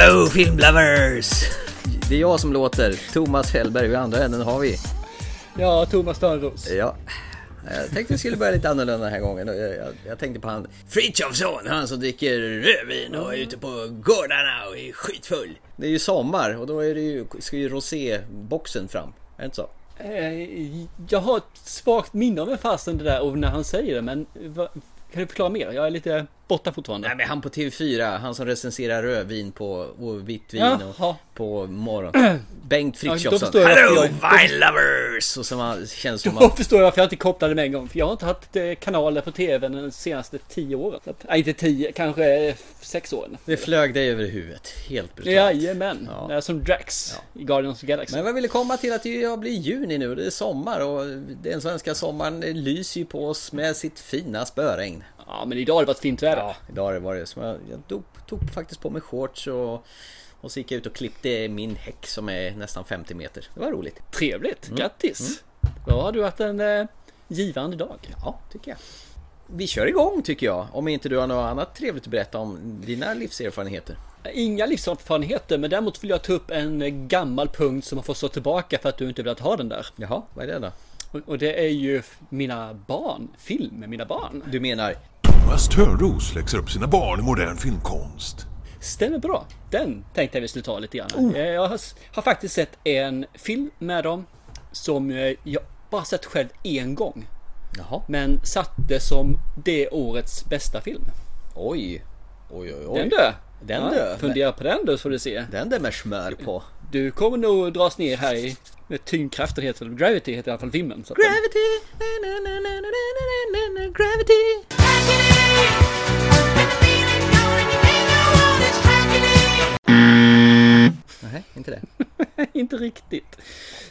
Hello filmlovers! Det är jag som låter, Thomas Hellberg, och i andra änden har vi... Ja, Thomas Törnros. Ja, jag tänkte vi skulle börja lite annorlunda den här gången. Jag, jag, jag tänkte på han Frithiofsson, han som dricker rödvin och är ute på gårdarna och är skitfull. Det är ju sommar och då är det ju, ska ju roséboxen fram. Är det inte så? Eh, jag har ett svagt minne av en fasen det där och när han säger det, men kan du förklara mer? Jag är lite borta fortfarande. Nej men han på TV4, han som recenserar rödvin på, och vitt vin och, på morgon. Bengt Ja, Frithiofsson. jag Hello jag- wine lovers! Och som han känns som Då att... förstår jag varför jag inte kopplade med en gång. För jag har inte haft eh, kanaler på TV de senaste tio åren. Så att, nej, inte tio, kanske eh, sex åren. Det flög dig över huvudet. Helt brutalt. Jajamän, Ja. som Drax i Guardians of the Galaxy. Men vad ville komma till att det blir juni nu och det är sommar och den svenska sommaren lyser ju på oss med sitt fina spöregn. Ja, men idag har det varit fint väder. Ja, idag har det varit som jag, jag tog, tog faktiskt på mig shorts och, och så gick jag ut och klippte min häck som är nästan 50 meter. Det var roligt. Trevligt, Mm. grattis! Då har du haft en eh, givande dag. Ja, tycker jag. Vi kör igång tycker jag, om inte du har något annat trevligt att berätta om dina livserfarenheter. Inga livserfarenheter, men däremot vill jag ta upp en gammal punkt som har fått stå tillbaka för att du inte velat ha den där. Jaha, vad är det då? Och, det är ju mina barn, film med mina barn. Du menar Thomas Törnros läxar upp sina barn i modern filmkonst. Stämmer bra. Den tänkte jag vi skulle ta lite grann. Oh. Eh, Jag har, har faktiskt sett en film med dem som eh, jag bara sett själv en gång. Jaha, Men satte som det årets bästa film. oj. Oj, oj, oj. Den du! Den du. Fundera på den du så får du se. Den där med smör på. Du kommer nog dras ner här i med tyngdkraften heter det. Gravity heter i alla fall filmen. Så att den- Gravity, inte det. inte riktigt.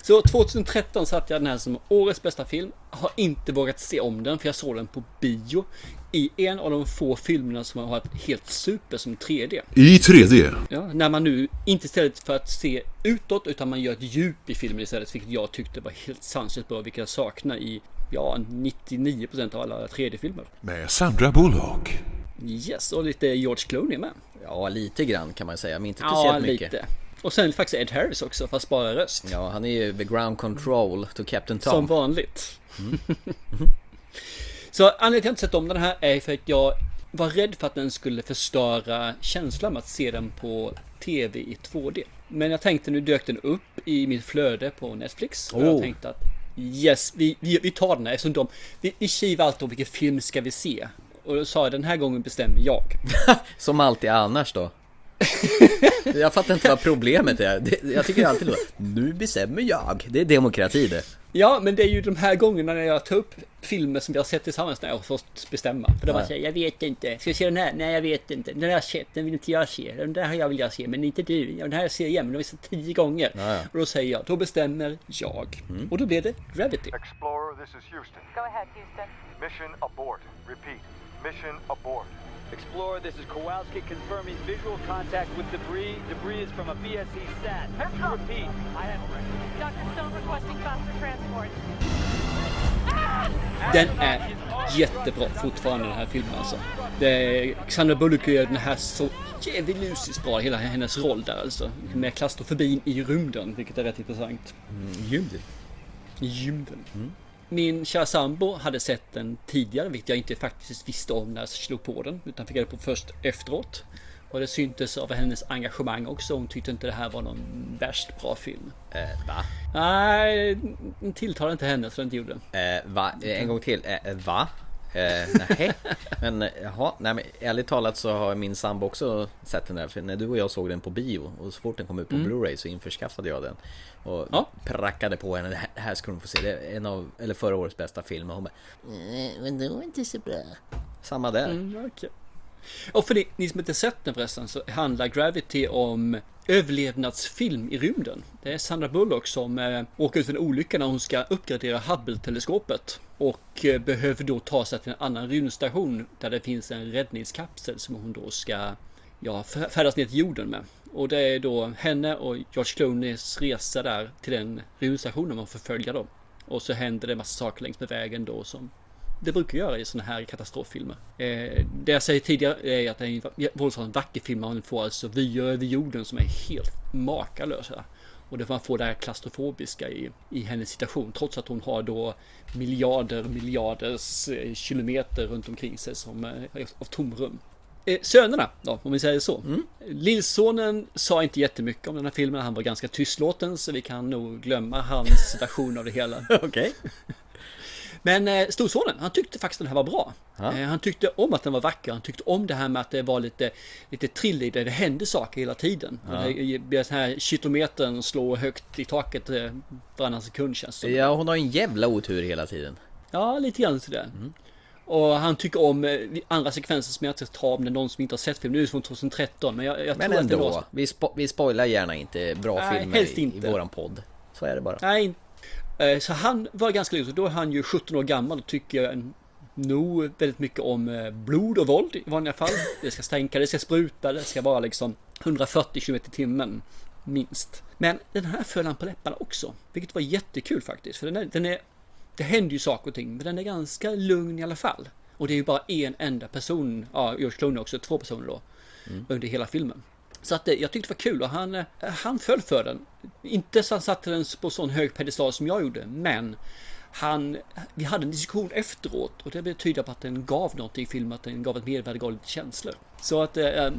Så 2013 satte jag den här som årets bästa film. Har inte vågat se om den för jag såg den på bio. I en av de få filmerna som har varit helt super som 3D. I 3D. Ja, när man nu, inte istället för att se utåt, utan man gör ett djup i filmen istället, vilket jag tyckte var helt sanslöst bra, vilket jag saknar i, ja, 99% av alla 3D-filmer. Med Sandra Bullock. Yes, och lite George Clooney med. Ja, lite grann kan man säga, men inte Ja, speciellt mycket. lite. Och sen faktiskt Ed Harris också, fast bara röst. Ja, han är ju the ground control to Captain Tom. Som vanligt. Så anledningen till att jag inte sett om den här är för att jag var rädd för att den skulle förstöra känslan med att se den på TV i 2D. Men jag tänkte nu dök den upp i mitt flöde på Netflix. Och jag Oh. tänkte att yes, vi, vi, vi tar den här eftersom de, vi, vi kivar alltid om vilken film ska vi se. Och då sa jag den här gången bestämmer jag. Som alltid annars då. Jag fattar inte vad problemet är. Jag tycker alltid då, nu bestämmer jag. Det är demokrati det. Ja, men det är ju de här gångerna när jag tar upp filmer som vi har sett tillsammans när jag har fått bestämma. För då Ja. var jag jag vet inte. Ska jag se den här? Nej, jag vet inte. Den har jag sett, den vill inte jag se. Den där har jag vill jag se, men inte du. Den här ser jag igen, men den har vi sett tio gånger. Ja, ja. Och då säger jag, då bestämmer jag. Och då blev det Gravity. Explorer, this is Houston. Go ahead, Houston. Mission abort. Repeat. Mission abort. Explorer, this is Kowalski confirming visual contact with debris. Debris is from a BSE stat. Repeat. I have. Dr. Stone requesting faster transport. Den är jättebra fortfarande den här filmen alltså. Det är, Sandra Bullock gör den här så djävulusiskt bra, hela hennes roll där alltså. Med klaustrofobin i rymden, vilket är rätt intressant. Ljud. I gymden. Min kära sambo hade sett den tidigare, vilket jag inte faktiskt visste om när jag slog på den. Utan fick reda på först efteråt. Och det syntes av hennes engagemang också. Hon tyckte inte det här var någon värst bra film. Eh, va? Nej, den tilltalade inte henne så den inte gjorde. Eh, va? Eh, En gång till. Eh, va? Eh, nej. Men jaha, nej men ärligt talat så har min sambo också sett den där. För när du och jag såg den på bio och så fort den kom ut på Blu-ray så införskaffade jag den. Och Ja. prackade på henne. Det här, det här ska du få se. Det är en av, eller förra årets bästa filmer. Hon bara, "Eh, men det var inte så bra. Samma där. Mm, okej. Och för ni, ni som inte sett den förresten så handlar Gravity om överlevnadsfilm i rymden. Det är Sandra Bullock som eh, åker ut för en olycka när hon ska uppgradera Hubble-teleskopet. Och eh, behöver då ta sig till en annan rymdstation där det finns en räddningskapsel som hon då ska ja, färdas ner till jorden med. Och det är då henne och George Clooneys resa där till den rymdstationen man får följa då. Och så händer det en massa saker längs med vägen då som det brukar göra i sådana här katastroffilmer. Eh, det jag säger tidigare är att det är en våldsamt vacker film. Man får alltså vyer över jorden som är helt makalösa. Och det man får det här klaustrofobiska i, i hennes situation. Trots att hon har då miljarder, miljarders eh, kilometer runt omkring sig som eh, av tomrum. Eh, sönerna då, om vi säger så. Mm. Lillsonen sa inte jättemycket om den här filmen. Han var ganska tystlåten så vi kan nog glömma hans version av det hela. Okej. Men eh, storsonen, han tyckte faktiskt den här var bra. Eh, han tyckte om att den var vacker. Han tyckte om det här med att det var lite, lite trill i det. Det hände saker hela tiden. Ja. Den här kytometern slår högt i taket eh, varannan sekund känns det Ja, hon har en jävla otur hela tiden. Ja, lite grann sådär. Mm. Och han tycker om eh, andra sekvenser som jag inte tar om det är någon som inte har sett filmen. Nu är det från 2013 men jag, jag men tror ändå, att det var... vi, spo vi spoilar gärna inte bra Nej, filmer i, i våran podd. Så är det bara. Nej, så han var ganska lycklig. Då är han ju 17 år gammal och tycker nog väldigt mycket om eh, blod och våld i vanliga fall. Det ska stänka, det ska spruta, det ska vara liksom 140 km i timmen minst. Men den här föll han på läpparna också, vilket var jättekul faktiskt. För den är, den är, det händer ju saker och ting, men den är ganska lugn i alla fall. Och det är ju bara en enda person, ja, George Clooney också, två personer då, mm. under hela filmen. Så att eh, jag tyckte det var kul och han, eh, han föll för den. Inte så han satte den på sån hög pedestal som jag gjorde, men han, vi hade en diskussion efteråt och det betyder på att den gav någonting i filmen, att den gav ett mervärde, gav lite känslor. Så att eh, eh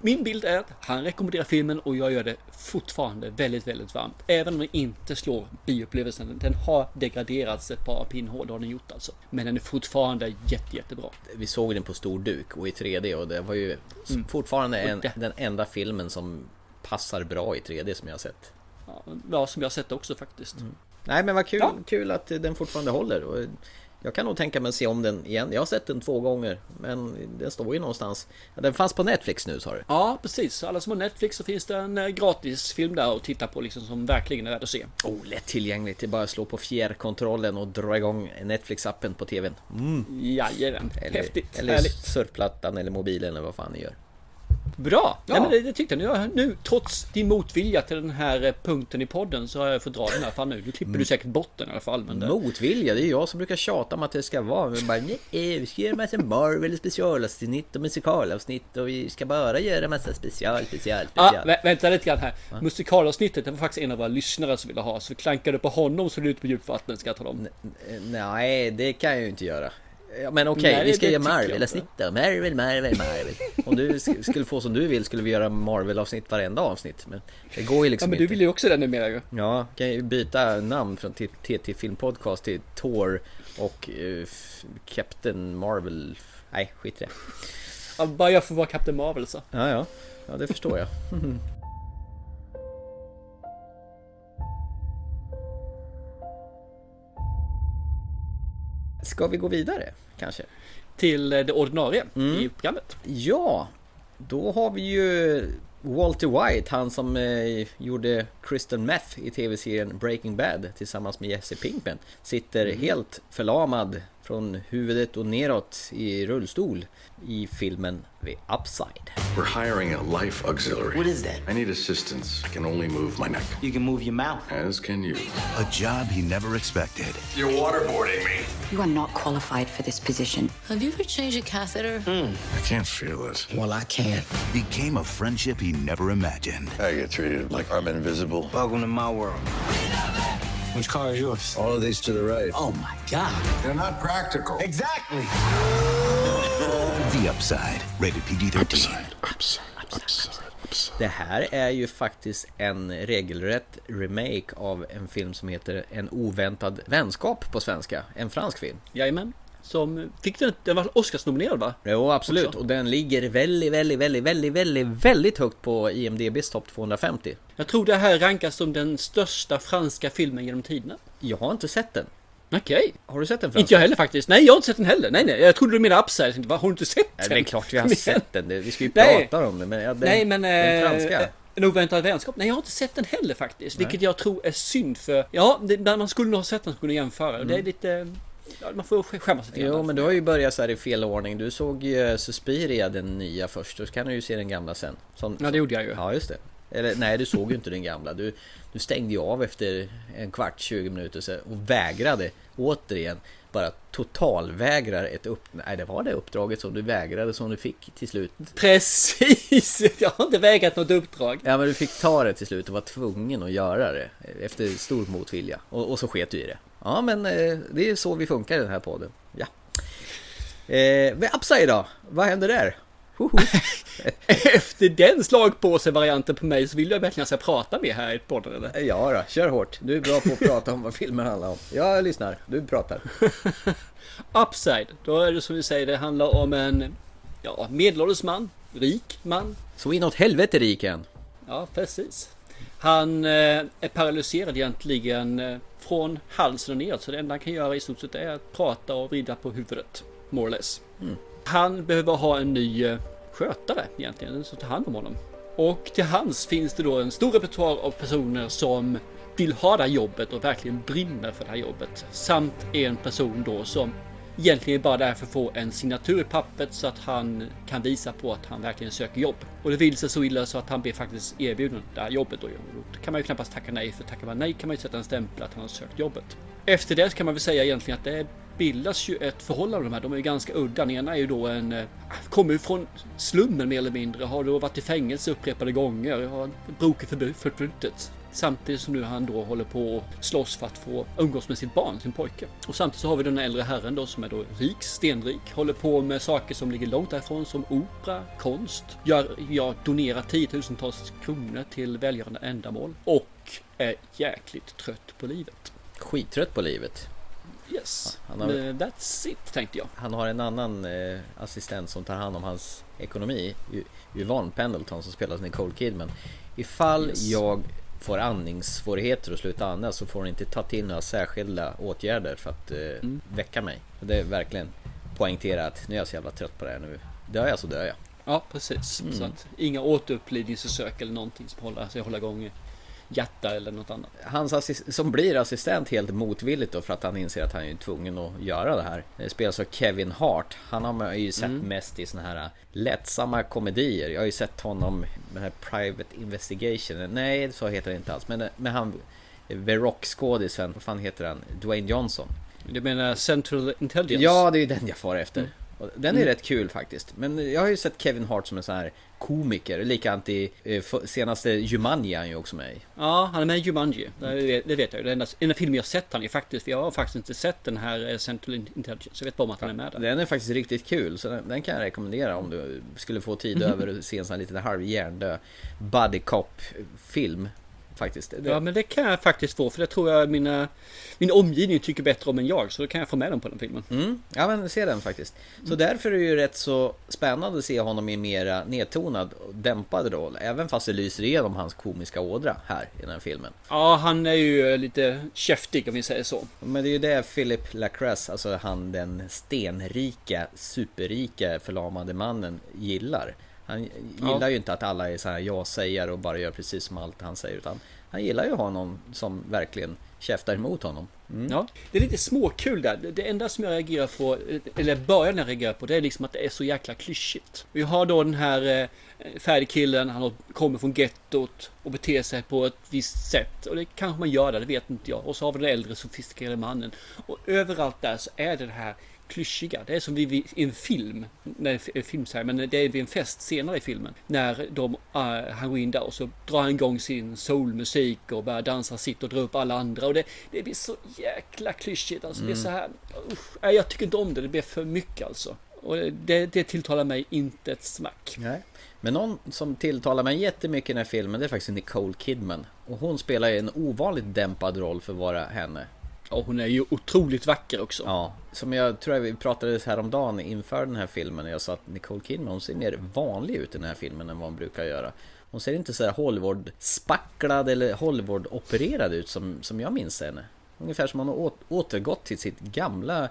min bild är att han rekommenderar filmen och jag gör det fortfarande väldigt, väldigt varmt. Även om den inte slår bioupplevelsen. Den har degraderats ett par pinnhål, det har den gjort alltså. Men den är fortfarande jätte, jättebra. Vi såg den på stor duk och i 3D och det var ju mm. fortfarande en, den enda filmen som passar bra i 3D som jag har sett. Ja, som jag har sett också faktiskt. Mm. Nej men vad kul, ja. kul att den fortfarande håller. Och jag kan nog tänka mig att se om den igen. Jag har sett den två gånger, men den står ju någonstans. Den fanns på Netflix nu sa du? Ja, precis. Alla som har Netflix så finns det en eh, gratisfilm där att titta på liksom som verkligen är värd att se. Oh, lättillgängligt. Det är bara att slå på fjärrkontrollen och dra igång Netflix-appen på TVn. Mm. Jajamän, eller, häftigt. Eller Härligt. surfplattan eller mobilen eller vad fan ni gör. Bra! Ja. Nej, men det, det tyckte jag. Nu, nu, trots din motvilja till den här eh, punkten i podden så har jag fått dra den här fan nu. Nu klipper du säkert bort den i alla fall. Men det... Motvilja? Det är jag som brukar tjata om att det ska vara. Men bara, nej, vi ska göra massa Marvel specialavsnitt och musikalavsnitt och vi ska bara göra massa special, special, special. Ah, vä vänta lite grann här. Va? Musikalavsnittet, det var faktiskt en av våra lyssnare som ville ha. Så vi klankade på honom så du ute på djupvattnet ska jag tala om. Nej, det kan jag ju inte göra. Ja, men okej, okay, vi ska göra Marvel-avsnitt då. Marvel, Marvel, Marvel. Om du skulle få som du vill skulle vi göra Marvel-avsnitt varenda avsnitt. Men det går ju liksom Ja, men du vill ju också det numera ju. Ja, kan ju byta namn från TT Film Podcast till Thor och uh, Captain Marvel. Nej, skit i det. Bara jag får vara Captain Marvel så. Ja, ja. Ja, det förstår jag. Ska vi gå vidare kanske? Till det ordinarie mm. i programmet. Ja, då har vi ju Walter White, han som eh, gjorde Crystal Meth i tv-serien Breaking Bad tillsammans med Jesse Pinkman. Sitter mm. helt förlamad från huvudet och neråt i rullstol i filmen The Upside. We're hiring a life auxiliary. What is that? I need assistance. I can only move my neck. You can move your mouth. As can you. A job he never expected. You're waterboarding me. You are not qualified for this position. Have you ever changed a catheter? Mm. I can't feel it. Well, I can. Became a friendship he never imagined. I get treated like I'm invisible. Welcome to my world. Which car is yours? All of these to the right. Oh my god. They're not practical. Exactly. The Upside. Rated PG-13. Upside, upside, upside, upside. Det här är ju faktiskt en regelrätt remake av en film som heter En oväntad vänskap på svenska. En fransk film. Jajamän. Som fick den, den var Oscarsnominerad va? Jo absolut Också. och den ligger väldigt, väldigt, väldigt, väldigt, väldigt, väldigt högt på IMDBs topp 250. Jag tror det här rankas som den största franska filmen genom tiderna. Jag har inte sett den. Okej. Har du sett den? Franska? Inte jag heller faktiskt. Nej, jag har inte sett den heller. Nej, nej. Jag trodde du menade Upside. Jag har du inte sett den? Nej, det är klart jag har sett den. Vi ska ju nej. prata om den. Men, ja, den, nej, men... Den franska. Eh, en oväntad vänskap? Nej, jag har inte sett den heller faktiskt. Nej. Vilket jag tror är synd för... Ja, det, man skulle nog ha sett den kunna jämföra. Mm. Det är lite... Man får skämmas lite Jo, men du har ju börjat så här i fel ordning. Du såg ju Suspiria, den nya först. Då kan du ju se den gamla sen. Som, ja, det gjorde jag ju. Ja, just det. Eller nej, du såg ju inte den gamla. Du, du stängde ju av efter en kvart, 20 minuter så- och vägrade återigen. Bara totalvägrar ett upp... Nej, det var det uppdraget som du vägrade som du fick till slut. Precis! Jag har inte vägrat något uppdrag. Ja, men du fick ta det till slut och var tvungen att göra det. Efter stor motvilja. Och, och så sket du i det. Ja, men eh, det är så vi funkar i den här podden. Ja. Eh, Upside då? Vad händer där? Efter den slagpåse-varianten på mig så vill jag verkligen att jag prata med här i podden eller? Ja då, kör hårt. Du är bra på att prata om vad filmen handlar om. Jag lyssnar, du pratar. Upside, då är det som vi säger, det handlar om en ja, medelålders man, rik man. Så inåt helvete rik än. Ja, precis. Han eh, är paralyserad egentligen eh, från halsen och neråt. Så det enda han kan göra i stort sett är att prata och vrida på huvudet. More or less. Mm. Han behöver ha en ny eh, skötare egentligen, en som tar hand om honom. Och till hans finns det då en stor repertoar av personer som vill ha det här jobbet och verkligen brinner för det här jobbet. Samt en person då som egentligen bara där för att få en signatur i pappret så att han kan visa på att han verkligen söker jobb. Och det vill sig så illa så att han blir faktiskt erbjuden det här jobbet. Då. Då kan man ju knappast tacka nej, för tackar man nej kan man ju sätta en stämpel att han har sökt jobbet. Efter det kan man väl säga egentligen att det bildas ju ett förhållande med de här. De är ju ganska udda. Den ena är ju då en... Eh, kommer ju från slummen mer eller mindre. Har då varit i fängelse upprepade gånger. Har brokigt förflutet. Samtidigt som nu han då håller på att slåss för att få umgås med sitt barn, sin pojke. Och samtidigt så har vi den äldre herren då som är då rik, stenrik. Håller på med saker som ligger långt därifrån som opera, konst. Gör, ja, donerar tiotusentals kronor till välgörande ändamål. Och är jäkligt trött på livet. Skittrött på livet. Yes, Han har- Men that's it tänkte jag. Han har en annan eh, assistent som tar hand om hans ekonomi. Yvonne Pendleton som spelas Nicole Kidman. Ifall Yes. jag får andningssvårigheter och slutar andas så får hon inte ta till några särskilda åtgärder för att eh, väcka mig. Och Det är verkligen poängtera att nu är jag så jävla trött på det här nu. Dör jag så dör jag. Ja, precis. Mm. Så att inga återupplivningsförsök eller någonting som håller, alltså hålla igång hjärta eller något annat. Hans assist- som blir assistent helt motvilligt då för att han inser att han är tvungen att göra det här. Det spelas av Kevin Hart. Han har man ju sett Mm. mest i såna här lättsamma komedier. Jag har ju sett honom med den här Private Investigation. Nej, så heter det inte alls. Men, men han The Rock-skådisen, vad fan heter han? Dwayne Johnson. Du menar Central Intelligence? Ja, det är ju den jag far efter. Och Den är Mm. rätt kul faktiskt. Men jag har ju sett Kevin Hart som en sån här komiker. Likadant i eh, senaste Jumanji är han ju också med i. Ja, han är med i Jumanji. Det vet, det vet jag ju. Det enda, enda filmen jag sett han är faktiskt, för jag har faktiskt inte sett den här eh, Central Intelligence. Jag vet bara om att han är med där. Den är faktiskt riktigt kul, så den, den kan jag rekommendera om du skulle få tid Mhm. över att se en sån här lite halv hjärndö buddy cop film. Faktiskt. Ja, men det kan jag faktiskt få, för det tror jag mina, min omgivning tycker bättre om än jag. Så då kan jag få med dem på den filmen. Mm, ja men se den faktiskt. Så Mm. därför är det ju rätt så spännande att se honom i mera nedtonad och dämpad roll. Även fast det lyser igenom hans komiska ådra här i den här filmen. Ja, han är ju lite käftig om vi säger så. Men det är ju det Philip Lacresse, alltså han den stenrika, superrika, förlamade mannen gillar. Han gillar Ja. ju inte att alla är så här ja-sägare och bara gör precis som allt han säger utan han gillar ju honom som verkligen käftar emot honom. Mm. Ja, det är lite småkul där. Det- enda som jag reagerar på, eller börjar när jag reagerar på, det är liksom att det är så jäkla klyschigt. Vi har då den här eh, färdigkillen, han har- kommer från gettot och beter sig på ett visst sätt. Och det kanske man gör där, det vet inte jag. Och så har vi den äldre sofistikerade mannen. Och överallt där så är det det här klyschiga. Det är som vid i en film, när är film här, men det är vid en fest senare i filmen. När de, uh, han går in där och så drar han igång sin soulmusik och börjar dansa sitt och dra upp alla andra. Och det, det blir så jäkla klyschigt. Alltså det är Mm. så här, usch, nej, jag tycker inte om det. Det blir för mycket alltså. Och det, det tilltalar mig inte ett smack. Nej. Men någon som tilltalar mig jättemycket i den här filmen det är faktiskt Nicole Kidman. Och hon spelar en ovanligt dämpad roll för att vara henne. Ja, hon är ju otroligt vacker också. Ja, som jag tror vi pratade häromdagen inför den här filmen. Jag sa att Nicole Kidman hon ser mer vanlig ut i den här filmen än vad hon brukar göra. Hon ser inte så här Hollywood-spacklad eller Hollywood-opererad ut som, som jag minns henne. Ungefär som hon har återgått till sitt gamla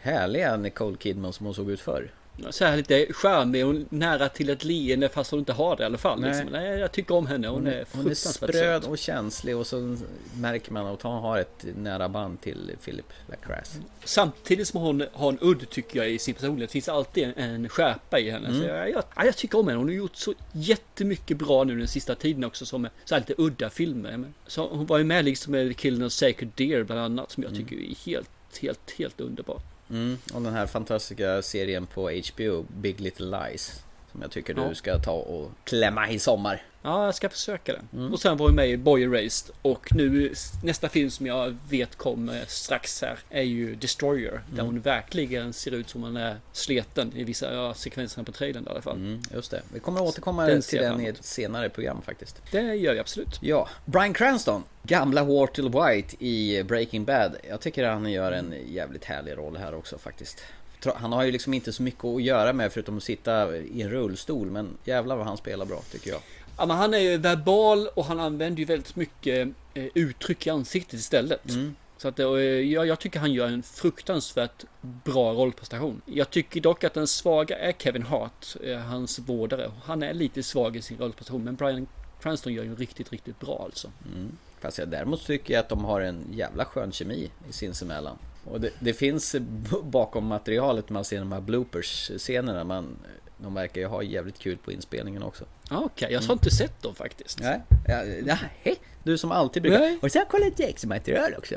härliga Nicole Kidman som hon såg ut förr. Så här lite charmig och nära till ett leende fast hon inte har det i alla fall. Nej. Liksom. Nej, jag tycker om henne. Hon, Hon är hon är spröd och känslig och så märker man att hon har ett nära band till Philip Lacrasse. Samtidigt som hon har en udd tycker jag i sin personlighet. Det finns alltid en, en skärpa i henne. Så Mm. jag, jag, ja, jag tycker om henne. Hon har gjort så jättemycket bra nu den sista tiden också. Som så här lite udda filmer. Så hon var ju med liksom med Killing of Sacred Deer bland annat. Som jag tycker är helt, helt, helt underbar. Mm. Och den här fantastiska serien på HBO, Big Little Lies. Som jag tycker Ja. du ska ta och klämma i sommar. Ja, jag ska försöka det. Mm. Och sen var jag med i Boy Erased. Och nu nästa film som jag vet kommer strax här är ju Destroyer. Där Mm. hon verkligen ser ut som hon är sleten i vissa sekvenser på trailern i alla fall. Mm, just det. Vi kommer återkomma Den till den i ett senare program faktiskt. Det gör jag absolut. Ja, Bryan Cranston, gamla Walter White i Breaking Bad. Jag tycker han gör en jävligt härlig roll här också faktiskt. Han har ju liksom inte så mycket att göra med förutom att sitta i en rullstol, men jävlar vad han spelar bra tycker jag. Ja, men han är ju verbal och han använder ju väldigt mycket eh, uttryck i ansiktet istället. Mm. Så att, eh, jag, jag tycker han gör en fruktansvärt bra rollprestation. Jag tycker dock att den svaga är Kevin Hart, eh, hans vårdare. Han är lite svag i sin rollprestation, men Brian Cranston gör ju riktigt, riktigt bra alltså. Mm. Fast jag däremot tycker jag att de har en jävla skön kemi i sinsemellan. Och det, det finns bakom materialet man ser de här bloopers-scenerna. Man, de verkar ju ha jävligt kul på inspelningen också. Ja, Okej, jag har inte sett dem faktiskt. Nej, ja, ja, hej. Du som alltid brukar... Nej. Och så har jag kollat Jackson-material också.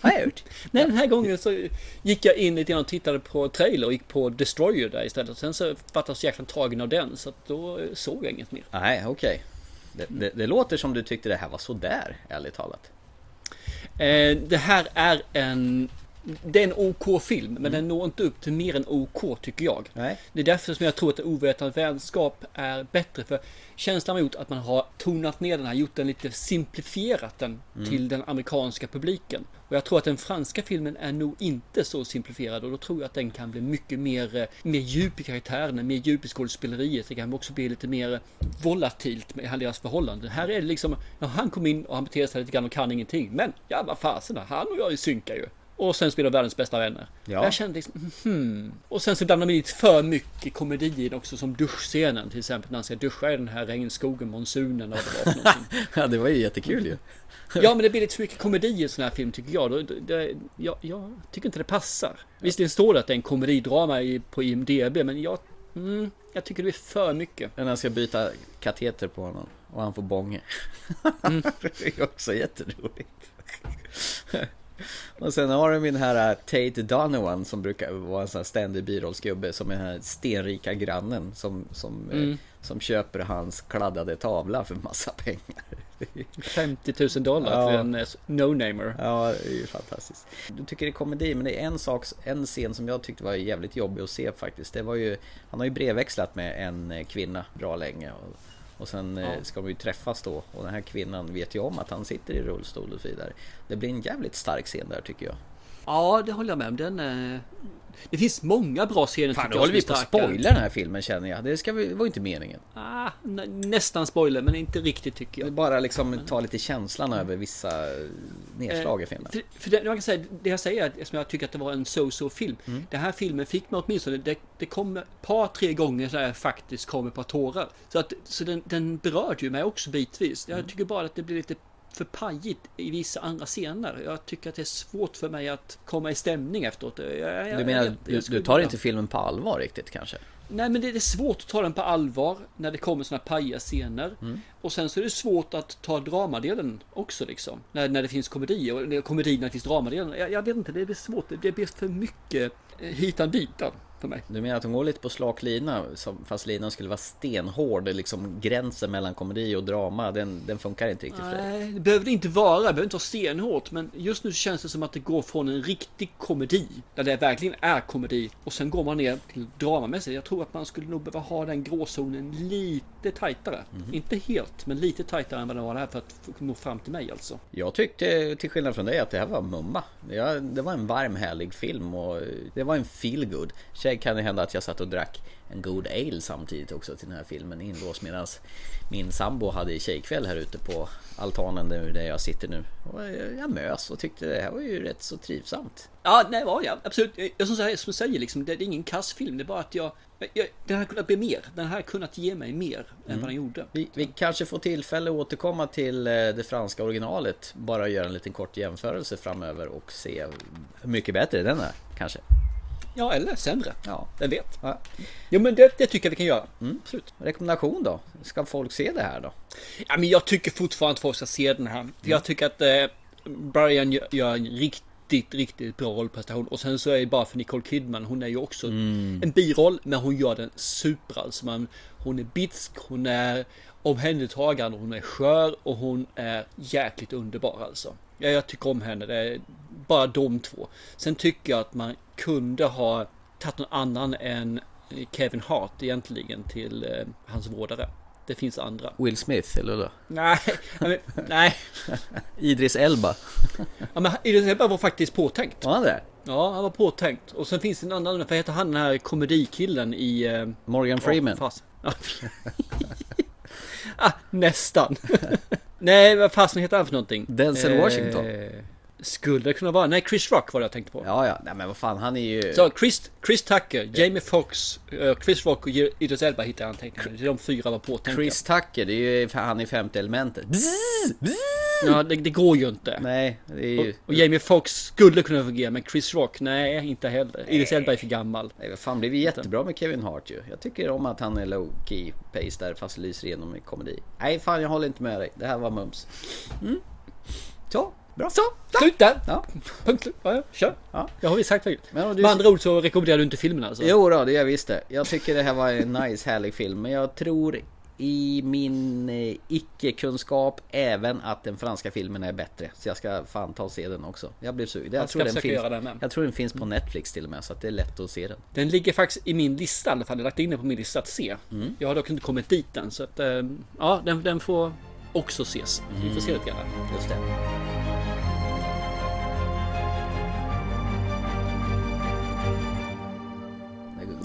Har jag gjort. Nej, den här gången så gick jag in lite grann och tittade på trailer och gick på Destroyer där istället. Sen så vart jag så jäkla tagen av den så att då eh, såg jag inget mer. Nej, okej. Det, det, det låter som du tyckte det här var sådär, ärligt talat. Eh, det här är en... Det är en OK film, men den når inte upp till mer än OK tycker jag. Nej. Det är därför som jag tror att ovetande vänskap är bättre. För känslan har gjort att man har tonat ner den här, gjort den lite simplifierat den Mm. till den amerikanska publiken. Och jag tror att den franska filmen är nog inte så simplifierad och då tror jag att den kan bli mycket mer, eh, mer djup i karaktärerna, mer djup i skådespeleriet. Det kan också bli lite mer volatilt med deras förhållande. Här är det liksom, ja, han kom in och han beter sig lite grann och kan ingenting. Men ja, vad fasen, han och jag synkar ju. Och sen spelar världens bästa vänner. Ja. Jag kände liksom, hmm. Och sen så blandar de in lite för mycket komedi också som duschscenen till exempel när han ska duscha i den här regnskogen, monsunen och vad det var. Ja, det var ju jättekul ju. Ja men det blir lite för mycket komedi i en sån här film tycker jag. Det, det, jag. Jag tycker inte det passar. Visserligen står det att det är en komedidrama i, på IMDB men jag, mm, jag tycker det blir för mycket. När han ska byta kateter på honom och han får bånge. Mm. det är också jätteroligt. Och sen har de ju den här äh, Tate Donovan som brukar vara en sån här ständig birollsgubbe som är den här stenrika grannen som, som, eh, Mm. som köper hans kladdade tavla för massa pengar. 50 000 dollar Ja. för en eh, no-namer. Ja, det är ju fantastiskt. Du tycker det är komedi, men det är en sak, en scen som jag tyckte var jävligt jobbig att se faktiskt. Det var ju, han har ju brevväxlat med en eh, kvinna bra länge. Och, och sen eh, Ja. ska de ju träffas då. Och den här kvinnan vet ju om att han sitter i rullstol och så vidare. Det blir en jävligt stark scen där tycker jag. Ja, det håller jag med om. Den, eh, det finns många bra scener Fan, nu håller vi på att spoila den här filmen känner jag. Det ska vi, det var inte meningen. Ah, nä- nästan spoiler, men inte riktigt tycker jag. bara liksom ta lite känslan över vissa eh, nedslag i filmen. För, för det, jag kan säga, det jag säger eftersom jag tycker att det var en so-so film. Mm. Den här filmen fick mig åtminstone, det, det kom ett par, tre gånger så jag faktiskt kom ett par tårar. Så, att, så den, den berörde ju mig också bitvis. Mm. Jag tycker bara att det blir lite för pajigt i vissa andra scener. Jag tycker att det är svårt för mig att komma i stämning efteråt. Jag, jag, Du menar, jag- du, du tar inte filmen på allvar riktigt kanske? Nej men det är svårt att ta den på allvar när det kommer såna pajiga scener. Mm. Och sen så är det svårt att ta dramadelen också liksom. När, när det finns komedi och när komedi när det finns dramadelen. Jag, jag vet inte, det blir svårt. Det blir för mycket eh, hitan ditan för mig. Du menar att hon går lite på slak lina fast linan skulle vara stenhård? Liksom gränsen mellan komedi och drama, den, den funkar inte riktigt för dig? Nej, det behöver det inte vara. Det behöver inte vara stenhårt. Men just nu känns det som att det går från en riktig komedi, där det verkligen är komedi, och sen går man ner till dramamässigt. Jag tror att man skulle nog behöva ha den gråzonen lite tajtare. Mhm. Inte helt, men lite tajtare än vad den var här för att nå fram till mig alltså. Jag tyckte till skillnad från dig att det här var mumma. Ja, det var en varm härlig film och det var en feel Sen kan det hända att jag satt och drack en god ale samtidigt också till den här filmen inlåst medan min sambo hade tjejkväll här ute på altanen där där jag sitter nu. Och jag mös och tyckte det här var ju rätt så trivsamt. Ja, nej, ja, ja absolut. Jag som säger, som säger liksom, det, det är ingen kass film. Det är bara att jag, Jag- Den hade kunnat bli mer. Den hade kunnat ge mig mer än vad den gjorde. Vi, vi kanske får tillfälle att återkomma till eh, det franska originalet. Bara göra en liten kort jämförelse framöver och se hur mycket bättre den är. Kanske. Ja, eller sämre. Ja. Vem vet? Ja. Jo, men det, det tycker jag vi kan göra. Absolut. Rekommendation då? Ska folk se det här då? Ja, men jag tycker fortfarande att folk ska se den här. Jag tycker att eh, Brian gör, gör en riktigt, riktigt bra rollprestation. Och sen så är det bara för Nicole Kidman. Hon är ju också en biroll, men hon gör den super alltså. Man, hon är bitsk, hon är omhändertagande, hon är skör och hon är jäkligt underbar alltså. Ja, jag tycker om henne. Det är bara de två. Sen tycker jag att man kunde ha tagit någon annan än Kevin Hart egentligen till eh, hans vårdare. Det finns andra. Will Smith, eller då? Nej, men, nej. Idris Elba. Ja, men Idris Elba var faktiskt påtänkt. Var han det? Ja, han var påtänkt. Och sen finns det en annan, vad heter han den här komedikillen i... eh, Morgan Freeman. Ja. ah, nästan. Nej, vad fasen heter han för någonting? Denzel Washington. Skulle det kunna vara? Nej, Chris Rock var det jag tänkte på. Ja, ja. Nej, men vad fan, han är ju... Så Chris, Chris Tucker, Jamie Foxx, eh, Chris Rock och Idris Elba hittade jag anteckningar. De fyra var påtänkta. Chris Tucker, det är ju han i femte elementet. Ja, det, det går ju inte. Nej, det är Och, ju... och Jamie Foxx skulle kunna fungera, men Chris Rock, nej, inte heller. Idris Elba är för gammal. Nej, vad fan, det blir jättebra med Kevin Hart ju. Jag tycker om att han är low key pace där fast lyser igenom i komedi. Nej, fan jag håller inte med dig. Det här var mums. Mm. Så, bra. Så, slut där! Ja. Punkt. Ja, ja, kör. Ja. Jag har vi sagt förut. Men du- Med andra ord så rekommenderar du inte filmen alltså? Jo då, det gör jag visst det. Jag tycker det här var en nice, härlig film. Men jag tror i min eh, icke-kunskap även att den franska filmen är bättre. Så jag ska fan ta och se den också. Jag blir sugen. Jag, tror den finns, den jag tror den finns på Netflix till och med. Så att det är lätt att se den. Den ligger faktiskt i min lista i alla fall. Jag har lagt in den på min lista att se. Mm. Jag har dock inte kommit dit än. Så att, eh, ja, den, den får också ses. Vi får se lite grann. Just det.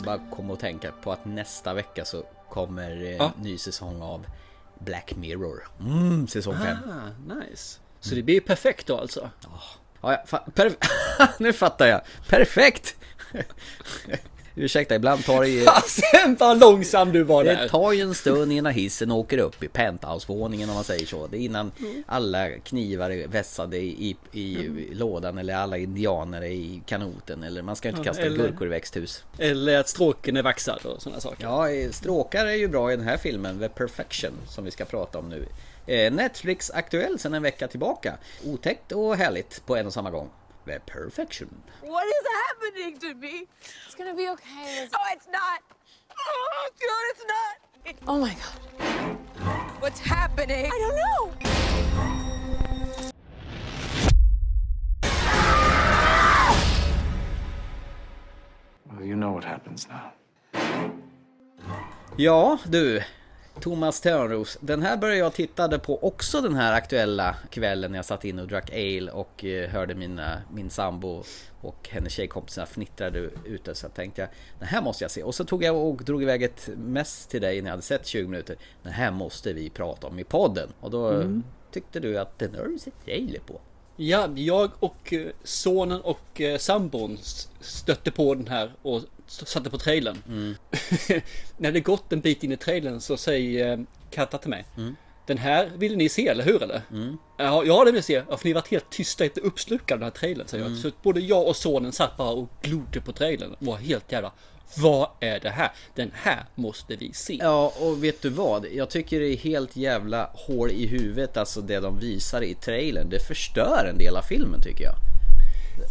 Bara kom att tänka på att nästa vecka så kommer eh, Ja. ny säsong av Black Mirror. Mm, säsong 5. Ah, nice. Så det blir perfekt då alltså? Ja, ja, fa- nu fattar jag. Perfekt! Ursäkta, ibland tar det ju... Fasen vad långsam du var Det där! tar ju en stund innan hissen åker upp i penthouse-våningen om man säger så. Det är innan Mm. alla knivar är vässade i, i, i lådan eller alla indianer är i kanoten. Eller man ska inte kasta eller- gurkor i växthus. Eller att stråken är vaxad och sådana saker. Ja, eh, stråkar är ju bra i den här filmen, The Perfection, som vi ska prata om nu. Eh, Netflix aktuell sedan en vecka tillbaka. Otäckt och härligt på en och samma gång. The Perfection. What is happening to me? It's gonna be okay. No, oh, it's not. Oh, God, it's not. Oh my god. What's happening? I don't know. Well, you know what happens now. Ja, du. Thomas Törnros. Den här började jag tittade på också den här aktuella kvällen när jag satt in och drack ale och eh, hörde mina, min sambo och hennes tjejkompisar fnittrade ute så jag tänkte jag den här måste jag se. Och så tog jag och drog iväg ett mess till dig när jag hade sett 20 minuter. Den här måste vi prata om i podden. Och då Mm. tyckte du att den har du sett trailer på. Ja, jag och eh, sonen och eh, sambon stötte på den här och satte på trailern. När det gått en bit in i trailern så säger eh, Katta till mig. Den här vill ni se, eller hur? Eller? Ja, ja, det vill jag se. Ja, för ni har varit helt tysta, inte uppslukade av den här trailern, säger jag. Så både jag och sonen satt bara och glodde på trailern och var helt jävla... Vad är det här? Den här måste vi se. Ja, och vet du vad? Jag tycker det är helt jävla hål i huvudet, alltså det de visar i trailern. Det förstör en del av filmen tycker jag.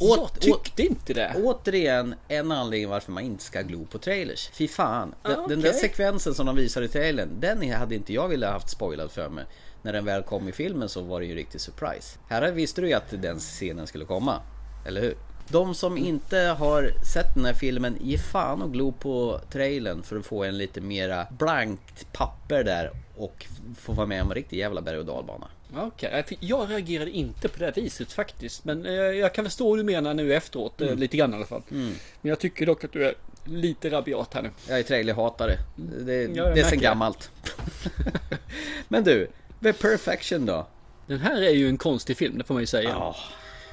Jag tyckte inte det. Återigen, en anledning varför man inte ska glo på trailers. Fy fan. Den, Ah, den där sekvensen som de visar i trailern, den hade inte jag velat haft spoilad för mig. När den väl kom i filmen så var det ju en riktig surprise. Här visste du ju att den scenen skulle komma. Eller hur? De som inte har sett den här filmen, ge fan och glo på trailern för att få en lite mera blankt papper där och få vara med om en riktig jävla berg och dalbana. Okej, för jag reagerade inte på det viset faktiskt. Men eh, jag kan förstå hur du menar nu efteråt, eh, lite grann i alla fall. Men jag tycker dock att du är lite rabiat här nu. Jag är trailerhatare. Det, jag det är sen gammalt. Men du, The Perfection då? Den här är ju en konstig film, det får man ju säga. Ja.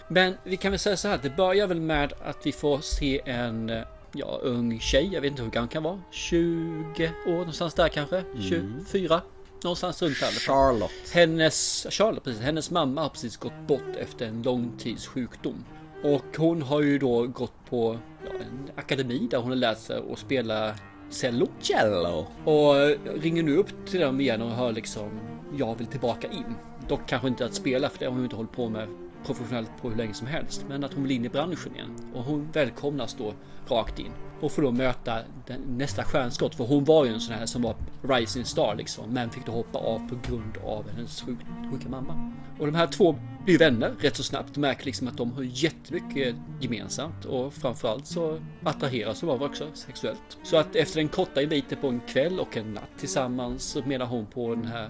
Men vi kan väl säga så här, det börjar väl med att vi får se en eh, ja, ung tjej. Jag vet inte hur gammal kan vara. 20 år någonstans där kanske. 24. Någonstans runt fall. Charlotte. Hennes, Charlotte, precis, hennes mamma har precis gått bort efter en lång tids sjukdom. Och hon har ju då gått på ja, en akademi där hon har lärt sig att spela cello. Cello. Och ringer nu upp till dem igen och hör liksom jag vill tillbaka in. Dock kanske inte att spela för det har hon inte hållit på med professionellt på hur länge som helst. Men att hon vill in i branschen igen. Och hon välkomnas då rakt in. Och får då möta den, nästa stjärnskott. För hon var ju en sån här som var rising star liksom. Men fick då hoppa av på grund av hennes sjuk, sjuka mamma. Och de här två blir vänner rätt så snabbt. Märker liksom att de har jättemycket gemensamt. Och framförallt så attraheras de av också sexuellt. Så att efter en korta inviten på en kväll och en natt tillsammans så menar hon på den här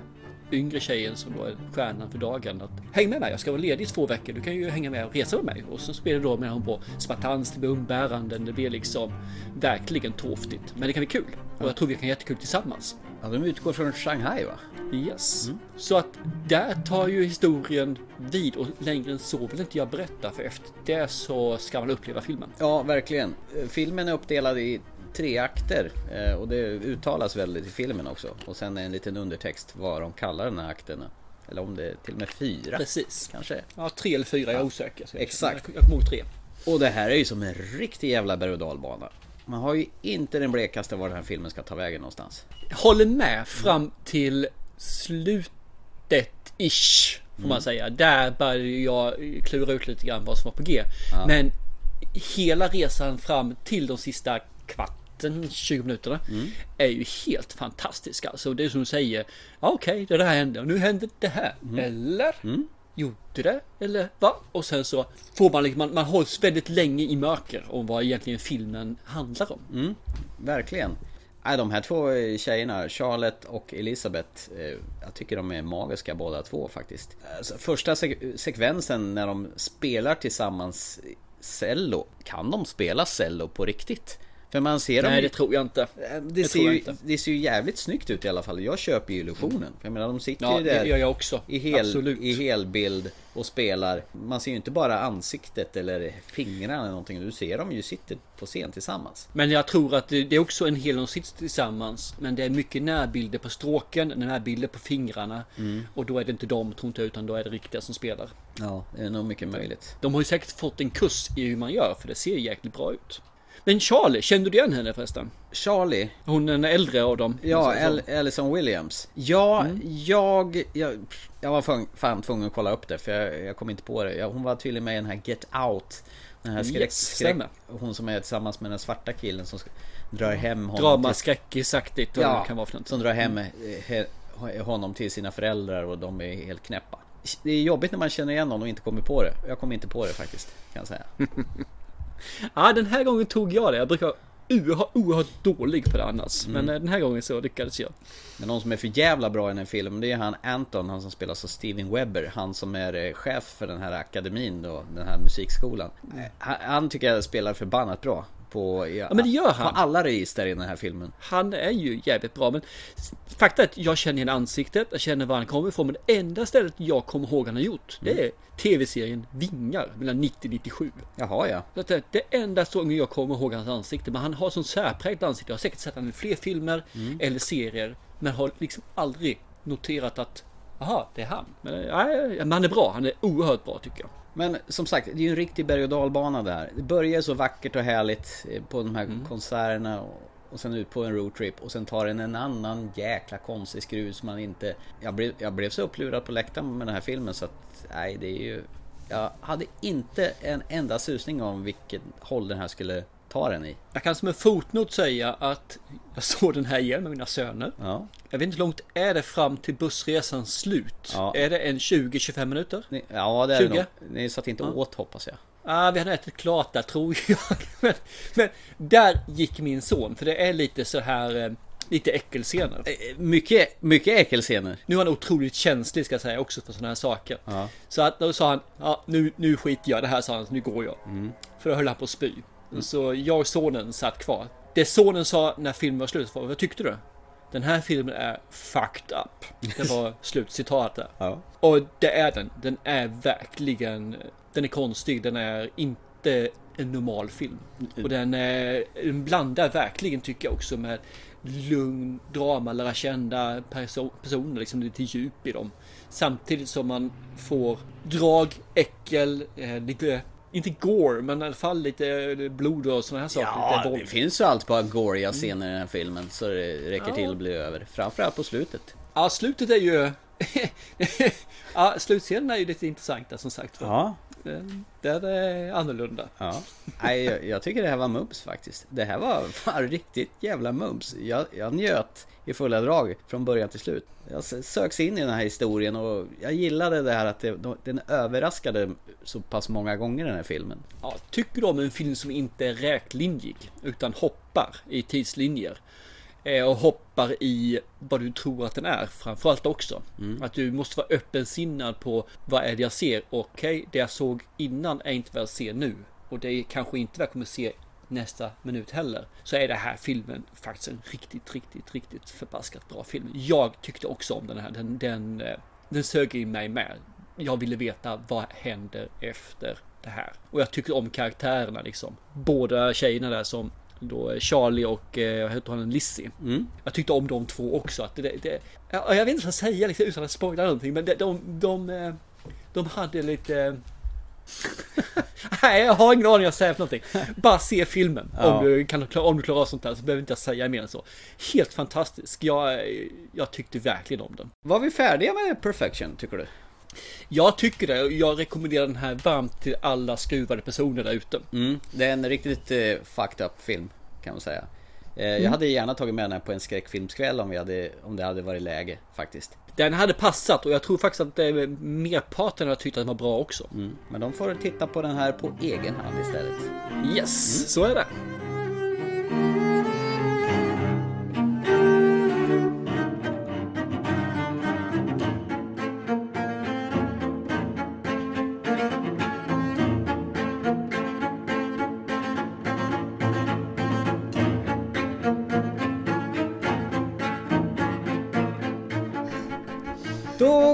yngre tjejen som då är stjärnan för dagen att häng med mig, jag ska vara ledig i två veckor, du kan ju hänga med och resa med mig. Och så spelar då med hon på spartans, det blir umbäranden, det blir liksom verkligen torftigt. Men det kan bli kul. Och jag tror vi kan ha jättekul tillsammans. Ja, de utgår från Shanghai va? Yes. Så att där tar ju historien vid och längre än så vill inte jag berätta för efter det så ska man uppleva filmen. Ja, verkligen. Filmen är uppdelad i tre akter eh, och det uttalas väldigt i filmen också. Och sen en liten undertext vad de kallar den här akterna. Eller om det är till och med fyra. Precis. Kanske. Ja, tre eller fyra, jag är osäker. Jag- Exakt. Jag, kommer ihåg tre. Och det här är ju som en riktig jävla berg och dalbana. Man har ju inte den blekaste var den här filmen ska ta vägen någonstans. Jag håller med fram till slutet ish. Får man säga. Där började jag klura ut lite grann vad som var på G. Ja. Men hela resan fram till de sista kvarten, 20 minuterna är ju helt fantastisk. Alltså det är som du säger. ja, Okej, det där hände och nu hände det här. Eller? Gjorde det? Eller va? Och sen så får man liksom, man, man hålls väldigt länge i mörker om vad egentligen filmen handlar om. Verkligen. Nej, de här två eh, tjejerna, Charlotte och Elisabeth, eh, jag tycker de är magiska båda två faktiskt. Alltså, första sek- sekvensen när de spelar tillsammans cello, kan de spela cello på riktigt? För man ser dem Nej, ju- det tror jag inte. Det, Det ser ju, inte. det ser ju jävligt snyggt ut i alla fall. Jag köper ju illusionen. För jag menar de sitter Ja, ju där jag också. I, hel, Absolut. i helbild och spelar. Man ser ju inte bara ansiktet eller fingrarna eller någonting. Du ser dem ju sitter på scen tillsammans. Men jag tror att det det är också en hel de sitter tillsammans. Men det är mycket närbilder på stråken, närbilder på fingrarna. Mm. Och då är det inte de, tror inte utan då är det riktiga som spelar. Ja, det är nog mycket möjligt. De har ju säkert fått en kurs i hur man gör, för det ser jäkligt bra ut. Men Charlie, kände du igen henne förresten? Charlie? Hon är den äldre av dem. Ja, Al- Alison Williams. Ja, Mm. jag, jag... Jag var fan, fan tvungen att kolla upp det för jag, jag kom inte på det. Hon var tydligen med i den här Get Out. Den här skräck, Yes, skräck. Hon som är tillsammans med den svarta killen som drar hem honom. Drama, skräckisaktigt, Ja, kan vara för något. som drar hem eh, he, honom till sina föräldrar och de är helt knäppa. Det är jobbigt när man känner igen någon och inte kommer på det. Jag kom inte på det faktiskt, kan jag säga. Ja, den här gången tog jag det. Jag brukar vara oerhört, dålig på det annars. Mm. Men eh, den här gången så lyckades jag. Men någon som är för jävla bra i den här filmen det är han Anton, han som spelas av Steven Webber. Han som är eh, chef för den här akademin då, den här musikskolan. Eh, Han, han tycker jag spelar förbannat bra. På, ja, men det gör han. På alla register i den här filmen. Han är ju jävligt bra men Fakta är att jag känner igen ansiktet, jag känner var han kommer ifrån men det enda stället jag kommer ihåg han har gjort Mm. Det är tv-serien Vingar mellan 90 97 Jaha ja. Så det, det enda gången jag kommer ihåg hans ansikte men han har sån särpräglat ansikte Jag har säkert sett honom i fler filmer Mm. eller serier Men har liksom aldrig noterat att Aha, det är han. Men, nej, men han är bra, han är oerhört bra tycker jag. Men som sagt, det är ju en riktig berg och dalbana där. Det börjar så vackert och härligt eh, på de här Mm. konserterna och, och sen ut på en roadtrip och sen tar den en annan jäkla konstig skruv som man inte... Jag blev, jag blev så upplurad på läktaren med den här filmen så att nej det är ju... Jag hade inte en enda susning om vilket håll den här skulle ta den i. Jag kan som en fotnot säga att jag såg den här igen med mina söner. Ja. Jag vet inte hur långt är det fram till bussresans slut? Ja. Är det en 20-25 minuter? Ni, ja det är det 20? nog. Ni satt inte Ja. åt hoppas jag. Ah, vi hade ätit klart där tror jag. Men, men där gick min son, för det är lite så här, eh, lite äckelscener. Mycket, mycket äckelscener. Nu är han otroligt känslig ska jag säga också för sådana här saker. Ja. Så att då sa han, ja nu, nu skiter jag i det här sa han, nu går jag. Mm. För då höll han på att spy. Så jag och sonen satt kvar. Det sonen sa när filmen var slut var, vad tyckte du? Den här filmen är fucked up. Det var slutcitat där. Ja. Och det är den. Den är verkligen, den är konstig, den är inte en normal film. Och den, eh, den blandar verkligen tycker jag också med lugn drama, lära känna perso personer, liksom lite djup i dem. Samtidigt som man får drag, äckel, eh, lite inte gore, men i alla fall lite blod och sådana här saker. Ja, det finns ju allt bara goriga scener i den här filmen så det räcker Ja. till att bli över. Framförallt på slutet. Ja, slutet är ju... ja, slutscenen är ju lite intressanta som sagt. var. Ja. Den, är annorlunda. Ja. Nej, jag, jag tycker det här var mums faktiskt. Det här var fan riktigt jävla mums. Jag, jag njöt i fulla drag från början till slut. Jag söks in i den här historien och jag gillade det här att det, den överraskade så pass många gånger den här filmen. Ja, tycker du om en film som inte är rätlinjig utan hoppar i tidslinjer och hoppar i vad du tror att den är framförallt också. Att du måste vara öppensinnad på vad är det jag ser. Okej, det jag såg innan är inte vad jag ser nu och det är kanske inte vad jag kommer se nästa minut heller. Så är det här filmen faktiskt en riktigt, riktigt, riktigt förbaskat bra film. Jag tyckte också om den här. Den, den, eh, den sög in mig med. Jag ville veta vad händer efter det här. Och jag tyckte om karaktärerna liksom. Båda tjejerna där som då Charlie och eh, heter hon, Lizzie. Jag tyckte om de två också. Att det, det, ja, jag vet inte vad jag ska säga liksom, utan att spoila någonting. Men de, de, de, eh, de hade lite... Nej, jag har ingen aning vad jag säger för någonting. Bara se filmen. Ja. Om, du kan, om du klarar av sånt här så behöver inte jag säga mer än så. Helt fantastisk. Jag, jag tyckte verkligen om den. Var vi färdiga med Perfection tycker du? Jag tycker det. Jag rekommenderar den här varmt till alla skruvade personer där ute. Mm, det är en riktigt eh, fucked up film kan man säga. Eh, Jag Mm. hade gärna tagit med den här på en skräckfilmskväll om, vi hade, om det hade varit läge faktiskt. Den hade passat och jag tror faktiskt att eh, merparten har tyckt att den var bra också. Mm. Men de får titta på den här på egen hand istället. Yes, så är det.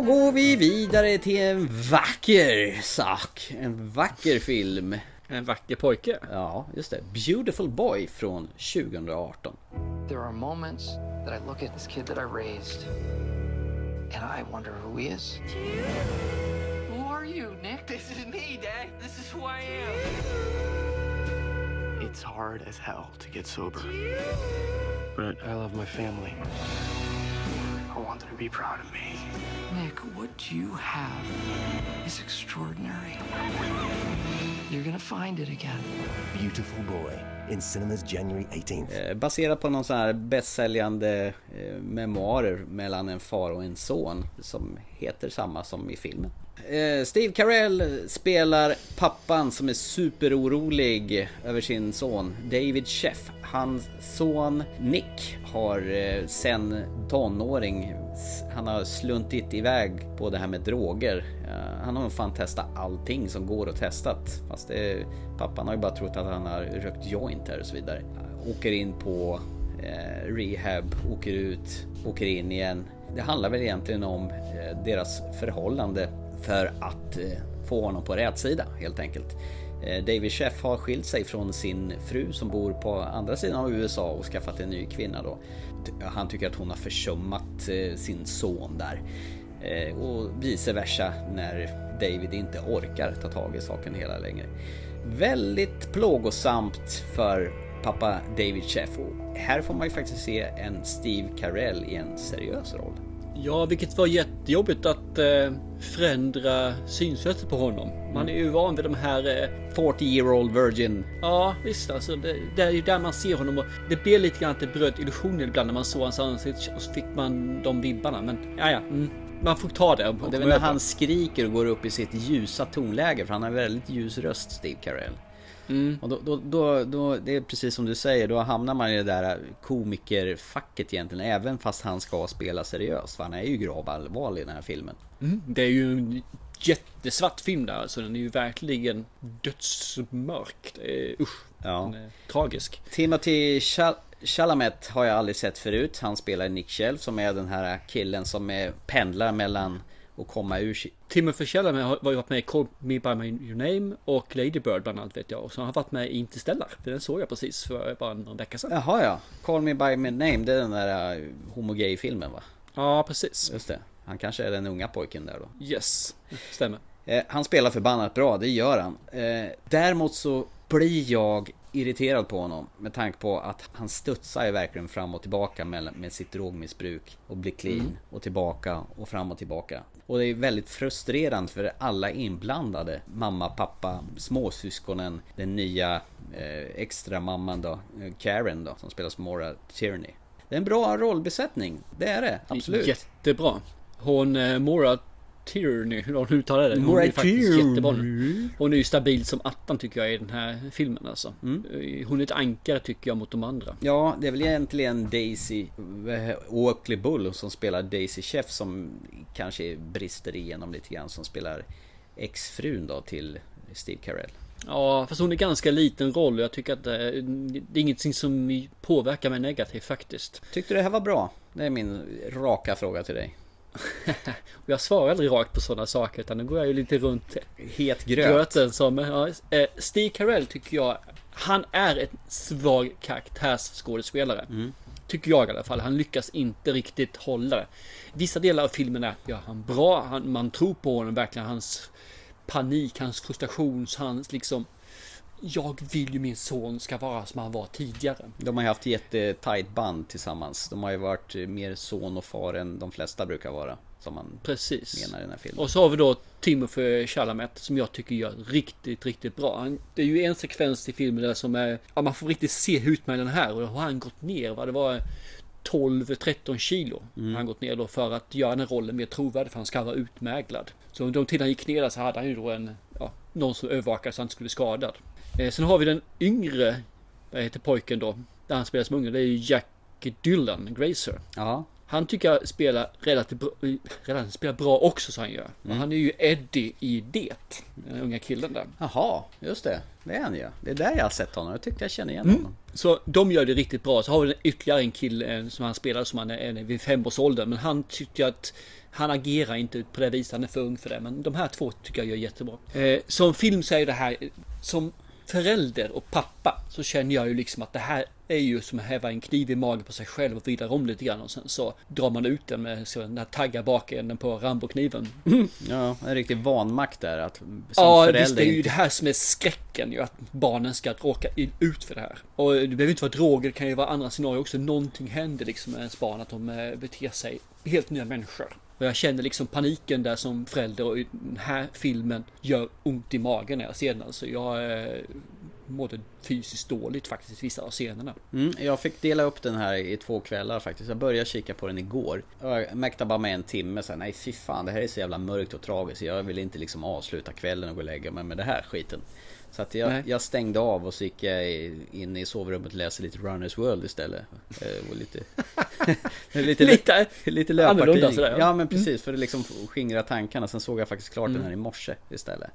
Går vi vidare till en vacker sak. En vacker film. En vacker pojke. Ja, just det. Beautiful Boy från 2018. There are moments that I look at this kid that I raised and I wonder who he is. Who are you, Nick? This is me, Dad. This is who I am. It's hard as hell to get sober. But I love my family. I want them to be proud of me. Nick, what you have is extraordinary. You're gonna find it again. Beautiful Boy in cinemas January 18th. Eh, Baserat på någon sån här bästsäljande eh, memoarer mellan en far och en son som heter samma som i filmen. Eh, Steve Carell spelar pappan som är superorolig över sin son David Sheff. Hans son Nick har eh, sen tonåring, han har sluntit iväg på det här med droger. Eh, han har nog fan testat allting som går att testat. Fast det, pappan har ju bara trott att han har rökt joint här och så vidare. Åker in på eh, rehab, åker ut, åker in igen. Det handlar väl egentligen om eh, deras förhållande för att eh, få honom på rätt sida helt enkelt. Eh, David Sheff har skilt sig från sin fru som bor på andra sidan av USA och skaffat en ny kvinna då. Han tycker att hon har försummat eh, sin son där. Och vice versa när David inte orkar ta tag i saken hela längre. Väldigt plågosamt för pappa David Sheff. Och här får man ju faktiskt se en Steve Carell i en seriös roll. Ja, vilket var jättejobbigt att eh, förändra synsättet på honom. Man är ju van vid de här... Eh, 40 year old virgin. Ja, visst alltså. Det, det är ju där man ser honom och det blev lite grann att det bröt illusionen ibland när man såg hans ansikte och så fick man de vibbarna. Men ja, ja. Mm, man får ta det. Och det är när han skriker och går upp i sitt ljusa tonläge för han har en väldigt ljus röst Steve Carell. Och då, då, då, då, det är precis som du säger, då hamnar man i det där komikerfacket egentligen. Även fast han ska spela seriöst. För han är ju gravallvarlig i den här filmen. Mm, det är ju en jättesvart film där alltså. Den är ju verkligen dödsmörk. Usch. Ja. Den är tragisk. Timothy Chal- Chalamet har jag aldrig sett förut. Han spelar Nick Shelf som är den här killen som är, pendlar mellan att komma ur. Timothy Chalamet har varit med i Call Me By My Your Name och Lady Bird bland annat vet jag. Och så har han varit med i Interstellar. Den såg jag precis för bara någon vecka sedan. Jaha ja, Call Me By My Name, det är den där uh, homo-gay-filmen va? Ja, precis. Just det. Han kanske är den unga pojken där då. Yes, stämmer. Eh, han spelar förbannat bra, det gör han. Eh, däremot så blir jag irriterad på honom med tanke på att han studsar ju verkligen fram och tillbaka med, med sitt drogmissbruk och blir clean Mm. och tillbaka och fram och tillbaka. Och det är väldigt frustrerande för alla inblandade. Mamma, pappa, småsyskonen, den nya eh, extra mamman då, eh, Karen då, som spelas Maura Tierney. Det är en bra rollbesättning, det är det, absolut. Jättebra. Hon, eh, Mora Tierney, hur hon uttalar det. Hon är faktiskt jättebra. Hon är ju stabil som attan tycker jag i den här filmen alltså. Mm. Hon är ett ankare tycker jag mot de andra. Ja, det är väl egentligen Daisy eh, Oakley Bull som spelar Daisy Chef som kanske brister igenom lite grann som spelar exfrun då till Steve Carell. Ja, fast hon är ganska liten roll och jag tycker att eh, det är ingenting som påverkar mig negativt faktiskt. Tyckte du det här var bra? Det är min raka fråga till dig. Och jag svarar aldrig rakt på sådana saker utan nu går jag ju lite runt Het gröt. gröten som... Ja, eh, Steve Carell tycker jag, han är en svag karaktärsskådespelare. Mm. Tycker jag i alla fall. Han lyckas inte riktigt hålla det. Vissa delar av filmen är ja, han bra. Han, man tror på honom verkligen. Hans panik, hans frustration, hans liksom... Jag vill ju min son ska vara som han var tidigare. De har ju haft jättetajt band tillsammans. De har ju varit mer son och far än de flesta brukar vara. Som man Precis. menar i den här filmen. Och så har vi då Timothy Chalamet som jag tycker gör riktigt, riktigt bra. Han, det är ju en sekvens i filmen där som är, ja man får riktigt se den här och då har han gått ner, vad det var 12-13 kilo. Mm. Han gått ner då för att göra den här rollen mer trovärdig för han ska vara utmäglad. Så under de tiden han gick ner så hade han ju då en, ja, någon som övervakade så han inte skulle bli skadad. Eh, sen har vi den yngre, vad heter pojken då? Där han spelar som unge, det är ju Jack Dylan Grazer. Ja. Han tycker jag spelar relativt bra, relativt spelar bra också så han gör. Mm. Han är ju Eddie i Det. Den unga killen där. Jaha, just det. Det är han ju. Det är där jag har sett honom. Jag tyckte jag kände igen Mm. honom. Så de gör det riktigt bra. Så har vi ytterligare en kille eh, som han spelar som han är vid femårsåldern. Men han tycker att han agerar inte på det viset. Han är för ung för det. Men de här två tycker jag gör jättebra. Eh, som film så är det här eh, som förälder och pappa så känner jag ju liksom att det här är ju som att häva en kniv i magen på sig själv och vrida om lite grann och sen så drar man ut den med så den här taggar bakänden på Rambo-kniven. Ja, en riktig vanmakt där att som Ja, förälder visst det är ju det här som är skräcken ju att barnen ska råka ut för det här. Och det behöver inte vara droger, det kan ju vara andra scenarier också. Någonting händer liksom med ens barn, att de eh, beter sig helt nya människor. Och jag känner liksom paniken där som förälder och den här filmen gör ont i magen när jag ser den. Alltså jag eh, mådde fysiskt dåligt faktiskt vissa av scenerna. Mm, jag fick dela upp den här i två kvällar faktiskt. Jag började kika på den igår. Jag mäktade bara med en timme sen. Nej fy fan, det här är så jävla mörkt och tragiskt. Jag vill inte liksom avsluta kvällen och gå och lägga mig med det här skiten. Så att jag, jag stängde av och så gick jag in i sovrummet och läste lite Runners World istället. Eh, Och lite... lite, Lite lite löpartidning. ja. Ja men precis, för att liksom skingra tankarna. Sen såg jag faktiskt klart den Mm. här i morse istället.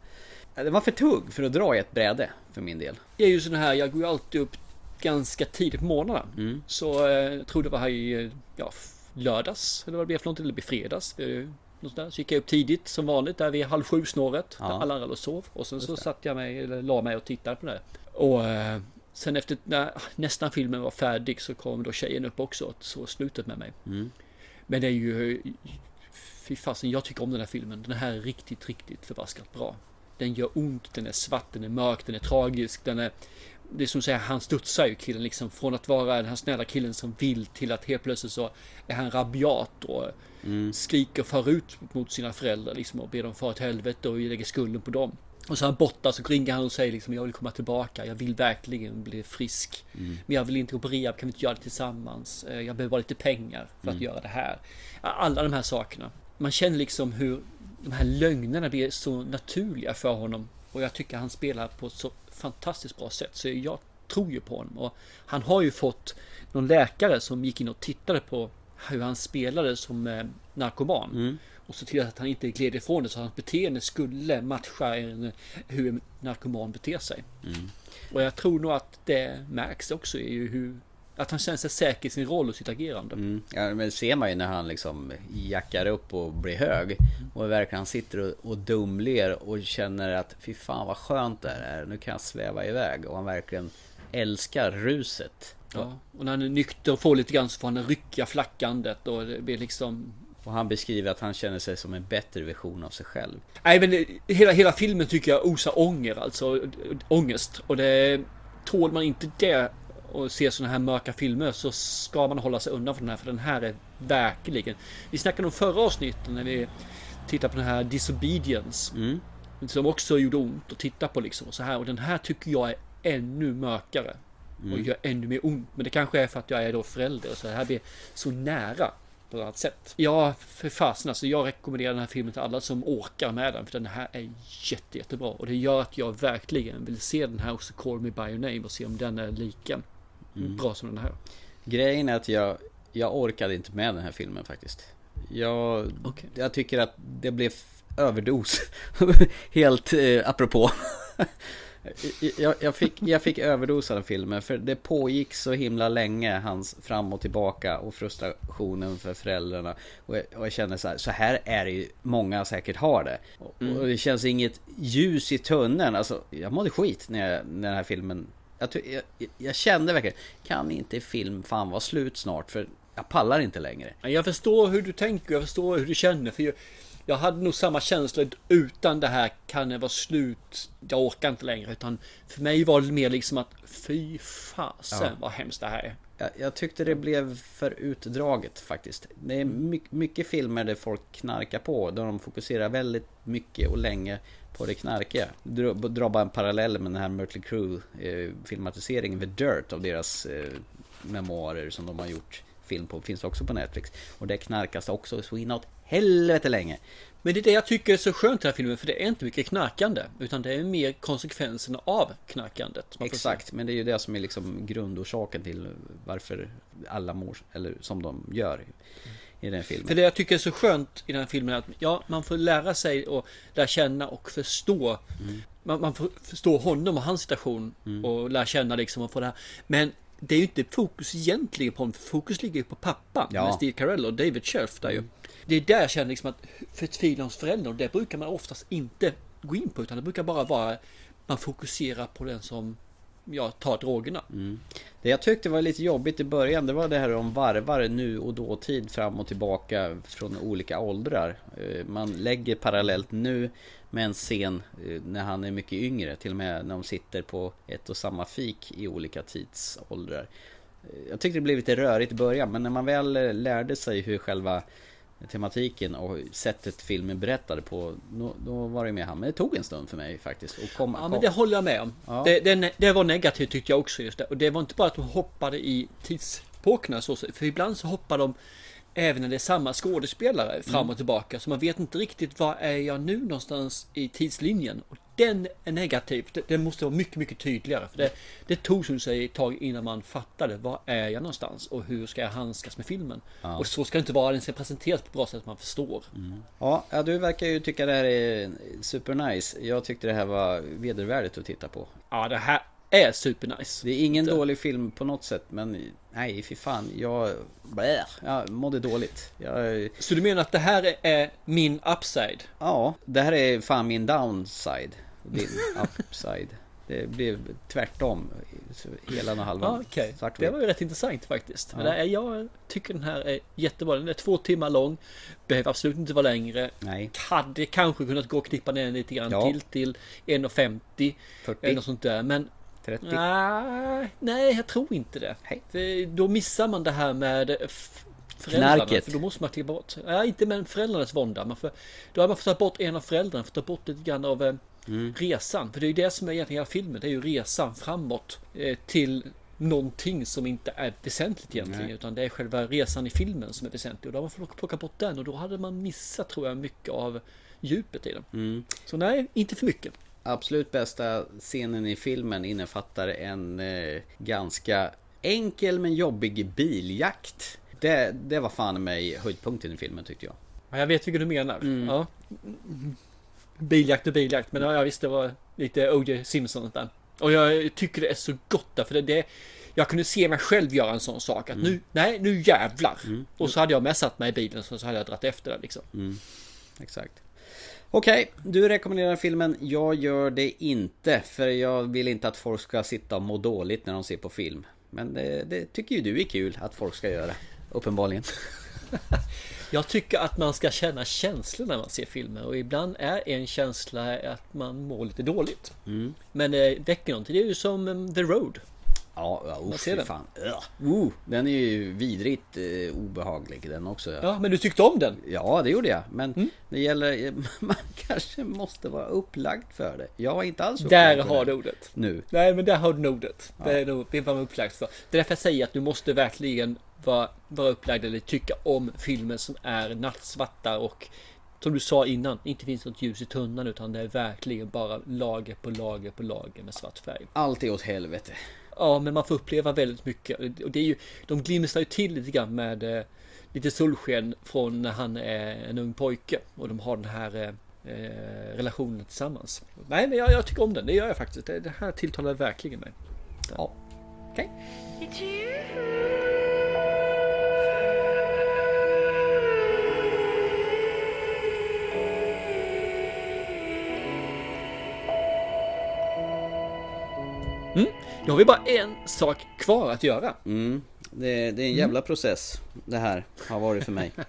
Det var för tugg för att dra i ett bräde för min del. Jag är ju sån här, jag går ju alltid upp ganska tidigt på morgnarna. Mm. Så eh, jag tror det var här i ja, lördags, eller vad det blev för någonting, eller det blev fredags. Så gick jag upp tidigt som vanligt, där vid halv sju snåret. Ja. Där alla andra och sov. Och sen Just så det. satt jag mig, eller la mig och tittade på det. Och eh, sen efter när nästan filmen var färdig så kom då tjejen upp också och så slutet med mig. Mm. Men det är ju, fy fasen, jag tycker om den här filmen. Den här är riktigt, riktigt förbaskat bra. Den gör ont, den är svart, den är mörk, den är tragisk, den är... Det är som säger, han studsar ju killen liksom från att vara den här snälla killen som vill till att helt plötsligt så är han rabiat och skriker och far ut mot sina föräldrar liksom och ber dem fara åt helvete och lägger skulden på dem. Och så är han borta så ringer han och säger liksom jag vill komma tillbaka, jag vill verkligen bli frisk. Mm. Men jag vill inte gå på rehab, kan vi inte göra det tillsammans? Eh, Jag behöver bara lite pengar för att Mm. göra det här. Alla de här sakerna. Man känner liksom hur de här lögnerna blir så naturliga för honom. Och jag tycker han spelar på ett så fantastiskt bra sätt. Så jag tror ju på honom. Och han har ju fått någon läkare som gick in och tittade på hur han spelade som eh, narkoman. Mm. Och så till att han inte gled ifrån det så hans beteende skulle matcha en, hur en narkoman beter sig. Mm. Och jag tror nog att det märks också i hur att han känner sig säker i sin roll och sitt agerande. Mm. Ja, men ser man ju när han liksom jackar upp och blir hög. Och verkligen han sitter och, och dumler och känner att fy fan vad skönt det här är. Nu kan jag sväva iväg. Och han verkligen älskar ruset. Ja, och när han är nykter och får lite grann så får han rycka flackandet och det blir liksom Och han beskriver att han känner sig som en bättre version av sig själv. Nej men det- hela, hela filmen tycker jag osar ånger alltså. Ångest. Och det tål man inte det och ser sådana här mörka filmer så ska man hålla sig undan från den här. För den här är verkligen. Vi snackade om förra avsnittet när vi tittade på den här Disobedience. Som också gjorde ont att titta på liksom. Och så här. Och den här tycker jag är ännu mörkare. Och Mm. gör ännu mer ont. Men det kanske är för att jag är då förälder. Så det här blir så nära på ett annat sätt. Ja, för fasen alltså. Jag rekommenderar den här filmen till alla som orkar med den. För den här är jätte, jättebra. Och det gör att jag verkligen vill se den här också, Call Me By Your Name. Och se om den är lika Mm. bra som den här. Grejen är att jag, jag orkade inte med den här filmen faktiskt. Jag, jag tycker att det blev överdos. Helt eh, apropå. jag, jag, fick, jag fick överdos av den filmen för det pågick så himla länge hans fram och tillbaka och frustrationen för föräldrarna. Och jag, och jag känner så här, så här är det ju många säkert har det. Och, Mm. och det känns inget ljus i tunneln. Alltså, jag mådde skit när, jag, när den här filmen jag, jag, jag kände verkligen, kan inte film fan vara slut snart? För jag pallar inte längre. Jag förstår hur du tänker, jag förstår hur du känner. För jag, jag hade nog samma känsla utan det här kan det vara slut. Jag orkar inte längre. Utan för mig var det mer liksom att fy fasen Ja. vad hemskt det här är. Jag, jag tyckte det blev för utdraget faktiskt. Det är mycket, mycket filmer där folk knarkar på. Där de fokuserar väldigt mycket och länge på det knarkiga. Dra, dra bara en parallell med den här Mötley Crüe eh, filmatiseringen The Dirt av deras eh, memoarer som de har gjort film på. Finns också på Netflix. Och det knarkas också så inåt helvete länge. Men det är det jag tycker är så skönt i den här filmen. För det är inte mycket knarkande. Utan det är mer konsekvenserna av knarkandet. man. Exakt, men det är ju det som är liksom grundorsaken till varför alla mår eller som de gör i den filmen. För det jag tycker är så skönt i den här filmen är att ja, man får lära sig och lära känna och förstå. Man, man får förstå honom och hans situation och lära känna liksom och få det här. Men det är ju inte fokus egentligen på honom. Fokus ligger ju på pappan Ja. med Steve Carell och David Scherf där ju. Det är där jag känner liksom att förtvivlan hos föräldrar det brukar man oftast inte gå in på utan det brukar bara vara man fokuserar på den som ja, tar drogerna. Mm. Det jag tyckte var lite jobbigt i början det var det här om varvar nu och dåtid fram och tillbaka från olika åldrar. Eh, man lägger parallellt nu med en scen eh, när han är mycket yngre. Till och med när de sitter på ett och samma fik i olika tidsåldrar. Eh, jag tyckte det blev lite rörigt i början men när man väl lärde sig hur själva tematiken och sättet filmen berättade på då, då var det med han. Men det tog en stund för mig faktiskt. Och kom, Ja men det håller jag med om. Ja. Det, det, det var negativt tyckte jag också just det. Och det var inte bara att de hoppade i tidsepokerna så. För ibland så hoppar de även när det är samma skådespelare fram Mm. och tillbaka. Så man vet inte riktigt var är jag nu någonstans i tidslinjen. Och den är negativ. Det, måste vara mycket, mycket tydligare. För det, det tog som sig ett tag innan man fattade var är jag någonstans och hur ska jag handskas med filmen. Ja. Och så ska det inte vara. Den ska presenteras på ett bra sätt att man förstår. Ja, ja, du verkar ju tycka det här är supernice. Jag tyckte det här var vedervärdigt att titta på. Ja, det här är supernice. Det är ingen dålig film på något sätt, men nej, fy fan. Jag, blä, jag mådde dåligt. Jag, Så du menar att det här är min upside? ja, det här är fan min downside. Din upside. Det blev tvärtom. Hela och halvan. Okej. Svartvit. Det var ju rätt intressant faktiskt. Men Ja. det är, jag tycker den här är jättebra. Den är två timmar lång. Behöver absolut inte vara längre. Nej. Hade kanske kunnat gå och klippa ner den lite grann Ja. till till 1.50. 40. Eller något sånt där. Men 30. nej, nej, jag tror inte det. För då missar man det här med f- föräldrarna. Knarket. För då måste man klippa bort. Nej, inte med föräldrarnas vånda. Man får, då har man fått ta bort en av föräldrarna. Fått ta bort lite grann av eh, Mm. resan. För det är ju det som är egentligen hela filmen. Det är ju resan framåt eh, till någonting som inte är väsentligt egentligen. Nej. Utan det är själva resan i filmen som är väsentlig. Och då har man fått plocka bort den. Och då hade man missat tror jag mycket av djupet i den. Mm. Så nej, inte för mycket. Absolut bästa scenen i filmen innefattar en eh, ganska enkel men jobbig biljakt. Det, det var fan mig höjdpunkten i filmen tyckte jag. Ja, jag vet vilken du menar. Mm. Ja. Biljakt och biljakt. Men ja, visst det var lite O.J. Simpson där. Och jag tycker det är så gott därför det, det jag kunde se mig själv göra en sån sak att nu, nej nu jävlar. Och så hade jag med satt mig i bilen så, så hade jag dratt efter det liksom. Exakt. Okej, du rekommenderar filmen. Jag gör det inte. För jag vill inte att folk ska sitta och må dåligt när de ser på film. Men det, det tycker ju du är kul att folk ska göra. Uppenbarligen. Jag tycker att man ska känna känslor när man ser filmer och ibland är en känsla att man mår lite dåligt. Mm. Men det väcker någonting. Det är ju som um, The Road. Ja, ja oh, fy den. fan. Oh, den är ju vidrigt eh, obehaglig den också. Ja, men du tyckte om den? Ja, det gjorde jag. Men det gäller... Man kanske måste vara upplagd för det. Jag var inte alls upplagd Där har du ordet. Nu. Nej, men där har du ordet. Ja. Det är nog det är upplagd för. Det är därför jag säger att du måste verkligen vara, vara upplagd eller tycka om filmer som är nattsvarta och som du sa innan, inte finns något ljus i tunnan utan det är verkligen bara lager på lager på lager med svart färg. Allt är åt helvete. Ja, men man får uppleva väldigt mycket. Och det är ju, de glimstar ju till lite grann med eh, lite solsken från när han är en ung pojke och de har den här eh, eh relationen tillsammans. Nej, men jag, jag tycker om den. Det gör jag faktiskt. Det, det här tilltalar verkligen mig. Ja, okej. Mm. Då har vi bara en sak kvar att göra. Mm. Det, det är en jävla process det här har varit för mig.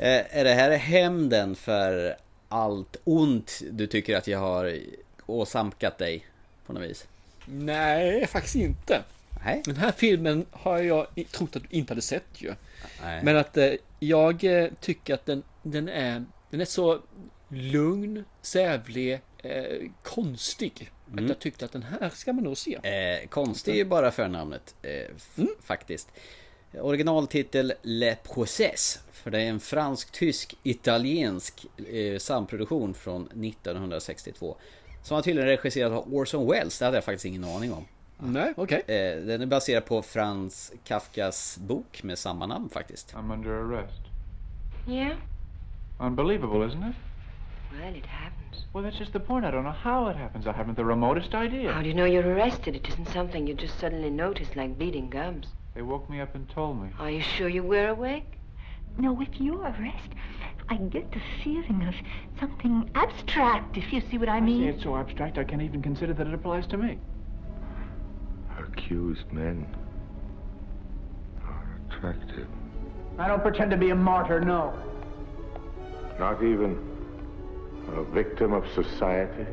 Eh, är det här hämnden för allt ont du tycker att jag har åsamkat dig på något vis? Nej, faktiskt inte. Nej. Den här filmen har jag trott att du inte hade sett ju. Nej. Men att eh, jag eh, tycker att den, den, är, den är så lugn, sävlig, eh, konstig. Mm. Att jag tyckte att den här ska man nog se. Eh, konstig är ju bara förnamnet eh, f- faktiskt. Originaltitel Le Process. För det är en fransk-tysk-italiensk eh, samproduktion från 1962. Som har tydligen regisserad av Orson Welles. Det hade jag faktiskt ingen aning om. Nej, okej. Eh, den är baserad på Frans Kafkas bok med samma namn faktiskt. I'm under arrest. Yeah? Unbelievable, isn't it? Well, it happens. Well, that's just the point. I don't know how it happens. I haven't the remotest idea. How do you know you're arrested? It isn't something you just suddenly notice like bleeding gums. They woke me up and told me. Are you sure you were awake? No, with your arrest, I get the feeling of something abstract, if you see what I See, mean. it's so abstract I can't even consider that it applies to me. Accused men are attractive. I don't pretend to be a martyr, no. Not even a victim of society.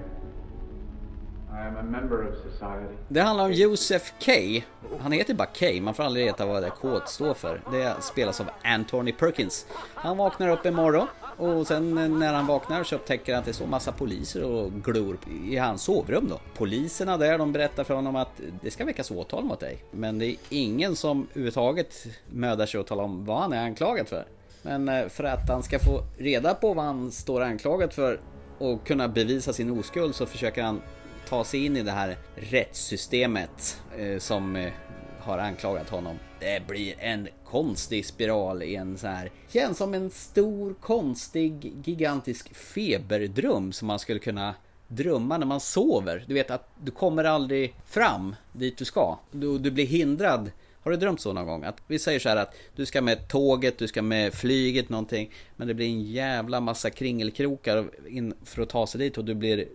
I am a member of society. Det handlar om Joseph Kay. Han heter bara Kay, man får aldrig veta vad det K står för. Det spelas av Anthony Perkins. Han vaknar upp en morgon och sen när han vaknar så upptäcker han att det står massa poliser och glor i hans sovrum då. Poliserna där de berättar för honom att det ska väckas åtal mot dig. Men det är ingen som överhuvudtaget mödar sig att tala om vad han är anklagad för. Men eh, för att han ska få reda på vad han står anklagad för och kunna bevisa sin oskuld så försöker han ta sig in i det här rättssystemet eh, som eh, har anklagat honom. Det blir en konstig spiral i en så här känns som en stor konstig gigantisk feberdröm som man skulle kunna drömma när man sover. Du vet att du kommer aldrig fram dit du ska. Du, du blir hindrad. Har du drömt så någon gång? Att vi säger så här att du ska med tåget, du ska med flyget någonting. Men det blir en jävla massa kringelkrokar in för att ta sig dit och du blir